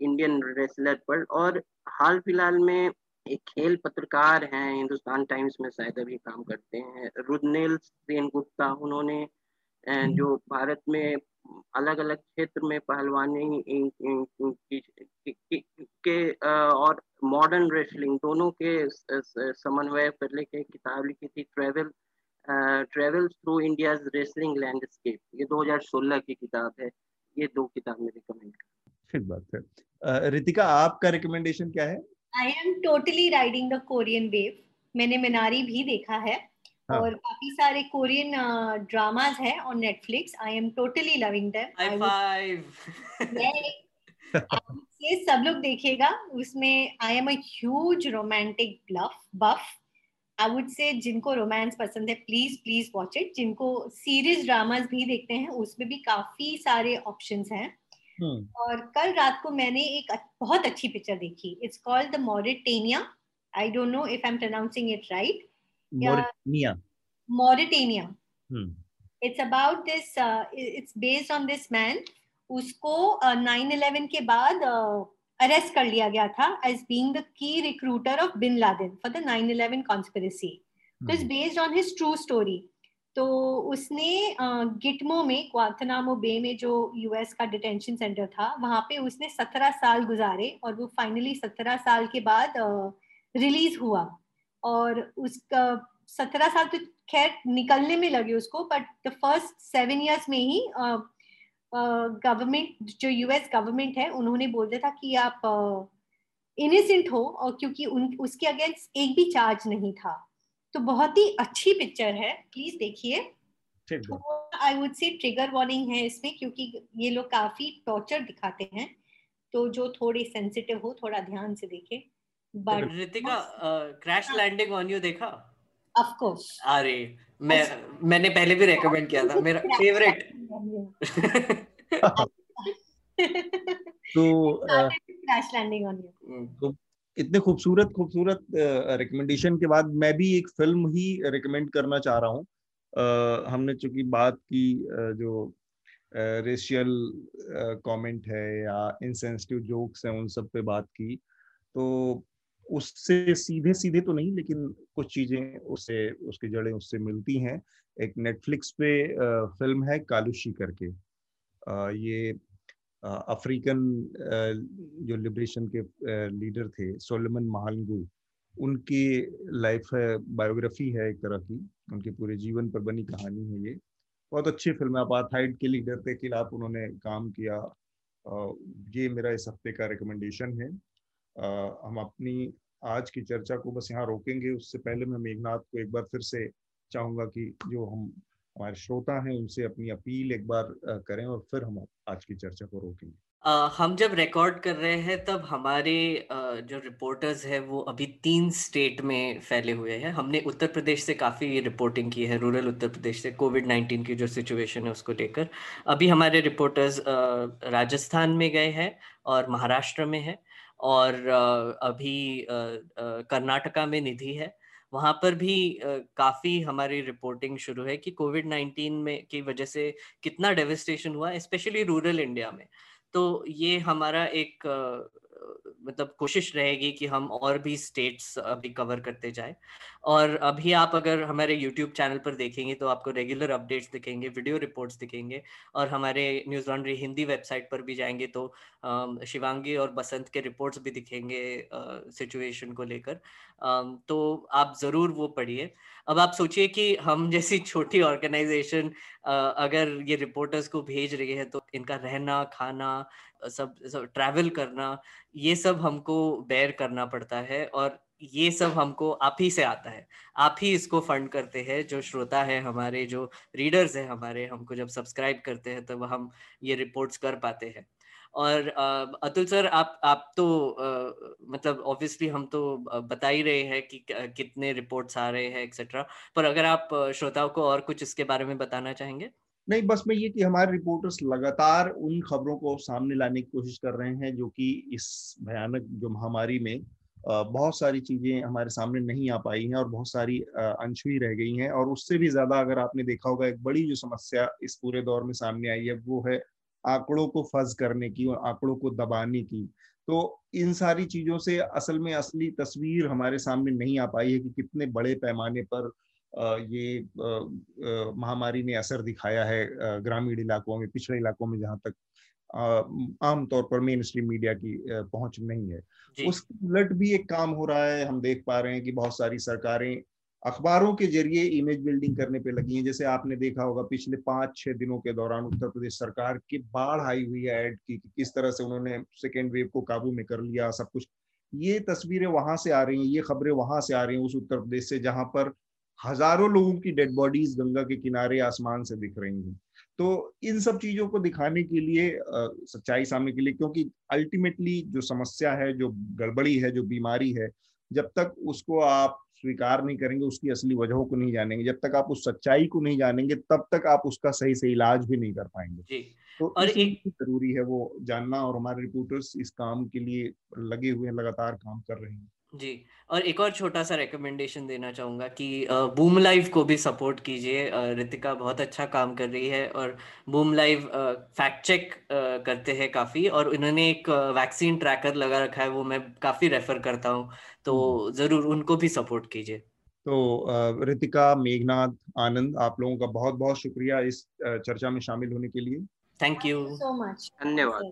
इंडियन रेसलर पर और हाल फ़िलहाल में एक खेल पत्रकार हैं हिंदुस्तान टाइम्स में शायद अभी काम करते हैं रुदनेल सेन गुप्ता उन्होंने हम्म। जो भारत में अलग अलग क्षेत्र में पहलवानी के और मॉडर्न रेसलिंग दोनों के समन्वय पर लेके किताब लिखी थी travel travel through India wrestling landscape ये 2016 की किताब है। ये दो किताब में रिकमेंड ठीक बात है। रितिका आपका रिकमेंडेशन क्या है? I am totally riding the Korean wave मैंने मिनारी भी देखा है। हाँ. और काफ़ी सारे कोरियन ड्रामाज है on Netflix I am totally loving them five ये सब लोग देखेगा उसमें I am as romantic bluff buff I would say जिनको रोमांस पसंद है प्लीज़ प्लीज़ वॉच इट जिनको सीरीज़ ड्रामास भी देखते हैं उसमें भी काफ़ी सारे ऑप्शन हैं। hmm. और कल रात को मैंने एक बहुत अच्छी पिक्चर देखी. It's called the Mauritania I don't know if I am pronouncing it right Mauritania Mauritania it's about this it's based on this man उसको नाइन uh, इलेवन के बाद uh, अरेस्ट कर लिया गया था as being the key recruiter of Bin Laden for the 9/11 conspiracy तो is based on his true story तो उसने गिटमो में क्वाथनामो बे में जो यूएस का डिटेंशन सेंटर था वहाँ पे उसने सत्रह साल गुजारे और वो फाइनली सत्रह साल के बाद रिलीज़ हुआ और उसका सत्रह साल तो खैर निकलने में लगे उसको but the first seven years में ही गवर्नमेंट जो यूएस गवर्नमेंट है उन्होंने बोल दिया था कि आप इनिसेंट हो और क्योंकि उन उसके अगेंस्ट एक भी चार्ज नहीं था। तो बहुत ही अच्छी पिक्चर है प्लीज़ देखिए। I would say trigger warning है इसमें क्योंकि ये लोग काफ़ी टॉर्चर दिखाते हैं। तो जो थोड़े सेंसिटिव हो थोड़ा ध्यान से देखे but Ritika crash landing on you देखा? ऑफ़ कोर्स अरे मैं मैंने पहले भी रेकमेंड किया था मेरा फेवरेट तो क्रैश लैंडिंग ऑन यू तो इतने खूबसूरत खूबसूरत रिकमेंडेशन के बाद मैं भी एक फ़िल्म ही रिकमेंड करना चाह रहा हूँ। हमने चूँकि बात की जो रेशियल कमेंट है या इनसेंसिटिव जोक्स हैं उन सब पे बात की। तो उससे सीधे सीधे तो नहीं, लेकिन कुछ चीज़ें उससे, उसकी जड़ें उससे मिलती हैं। एक नेटफ्लिक्स पे फ़िल्म है कालुशी करके। ये अफ्रीकन जो लिबरेशन के लीडर थे सोलमन महालगू उनकी लाइफ है बायोग्राफी है एक तरह की। उनके पूरे जीवन पर बनी कहानी है ये। बहुत अच्छी फ़िल्म है अपार्थाइड के लीडर के खिलाफ उन्होंने काम किया। ये मेरा इस हफ़्ते का रिकमेंडेशन है। हम अपनी आज की चर्चा को बस यहाँ रोकेंगे। उससे पहले मैं मेघनाथ को एक बार फिर से चाहूँगा कि जो हम हमारे श्रोता हैं उनसे अपनी अपील एक बार करें और फिर हम आज की चर्चा को रोकेंगे। Uh, हम जब रिकॉर्ड कर रहे हैं तब हमारे uh, जो रिपोर्टर्स हैं वो अभी तीन स्टेट में फैले हुए हैं। हमने उत्तर प्रदेश से काफ़ी रिपोर्टिंग की है रूरल उत्तर प्रदेश से कोविड नाइन्टीन की जो सिचुएशन है उसको लेकर। अभी हमारे रिपोर्टर्स uh, राजस्थान में गए हैं और महाराष्ट्र में है। और अभी कर्नाटका में निधि है। वहाँ पर भी काफ़ी हमारी रिपोर्टिंग शुरू है कि कोविड नाइन्टीन में, की वजह से कितना डेविस्टेशन हुआ, स्पेशली रूरल इंडिया में। तो ये हमारा एक मतलब कोशिश रहेगी कि हम और भी स्टेट्स अभी कवर करते जाए। और अभी आप अगर हमारे यूट्यूब चैनल पर देखेंगे तो आपको रेगुलर अपडेट्स दिखेंगे वीडियो रिपोर्ट्स दिखेंगे और हमारे न्यूज़ लॉन्ड्री हिंदी वेबसाइट पर भी जाएँगे तो शिवांगी और बसंत के रिपोर्ट्स भी दिखेंगे सिचुएशन को लेकर। तो आप ज़रूर वो पढ़िए। अब आप सोचिए कि हम जैसी छोटी ऑर्गेनाइजेशन अगर ये रिपोर्टर्स को भेज रही है तो इनका रहना, खाना सब सब ट्रैवल करना, ये सब हमको बेयर करना पड़ता है और ये सब हमको आप ही से आता है। आप ही इसको फंड करते हैं, जो श्रोता है हमारे, जो रीडर्स है हमारे, हमको जब सब्सक्राइब करते हैं तब तो हम ये रिपोर्ट्स कर पाते हैं। और अतुल सर, आप आप तो मतलब ऑब्वियसली हम तो बता ही रहे हैं कि कितने रिपोर्ट्स आ रहे हैं एक्सेट्रा पर अगर आप श्रोताओं को और कुछ इसके बारे में बताना चाहेंगे? नहीं, बस मैं ये कि हमारे रिपोर्टर्स लगातार उन खबरों को सामने लाने की कोशिश कर रहे हैं, जो कि इस भयानक, जो महामारी में बहुत सारी चीज़ें हमारे सामने नहीं आ पाई हैं और बहुत सारी अनछुई रह गई हैं। और उससे भी ज़्यादा अगर आपने देखा होगा, एक बड़ी जो समस्या इस पूरे दौर में सामने आई है, वो है आंकड़ों को फज करने की और आंकड़ों को दबाने की। तो इन सारी चीज़ों से असल में असली तस्वीर हमारे सामने नहीं आ पाई है कि कितने बड़े पैमाने पर ये महामारी ने असर दिखाया है ग्रामीण इलाकों में पिछड़े इलाकों में जहाँ तक आमतौर पर मेन स्ट्रीम मीडिया की पहुँच नहीं है। उस उलट भी एक काम हो रहा है हम देख पा रहे हैं कि बहुत सारी सरकारें अखबारों के ज़रिए इमेज बिल्डिंग करने पे लगी हैं। जैसे आपने देखा होगा पिछले पाँच छह दिनों के दौरान उत्तर प्रदेश सरकार की बाढ़ आई हुई है एड की कि किस तरह से उन्होंने सेकेंड वेव को काबू में कर लिया सब कुछ। ये तस्वीरें वहाँ से आ रही हैं ये खबरें वहाँ से आ रही हैं उस उत्तर प्रदेश से जहाँ पर हज़ारों लोगों की डेड बॉडीज गंगा के किनारे आसमान से दिख रही हैं। तो इन सब चीज़ों को दिखाने के लिए सच्चाई सामने के लिए क्योंकि अल्टीमेटली जो समस्या है जो गड़बड़ी है जो बीमारी है जब तक उसको आप स्वीकार नहीं करेंगे उसकी असली वजहों को नहीं जानेंगे जब तक आप उस सच्चाई को नहीं जानेंगे तब तक आप उसका सही से इलाज भी नहीं कर पाएँगे। जी। तो और एक ज़रूरी है वो जानना और हमारे रिपोर्टर्स इस काम के लिए लगे हुए हैं लगातार काम कर रहे हैं। जी और एक और छोटा सा रिकमेंडेशन देना चाहूँगा कि बूम लाइव को भी सपोर्ट कीजिए। रितिका बहुत अच्छा काम कर रही है और बूम लाइव फैक्ट चेक करते हैं काफ़ी और इन्होंने एक वैक्सीन ट्रैकर लगा रखा है वो मैं काफ़ी रेफर करता हूँ। तो। ज़रूर उनको भी सपोर्ट कीजिए। तो रितिका मेघनाथ आनंद आप लोगों का बहुत बहुत शुक्रिया इस चर्चा में शामिल होने के लिए। थैंक यू सो मच धन्यवाद।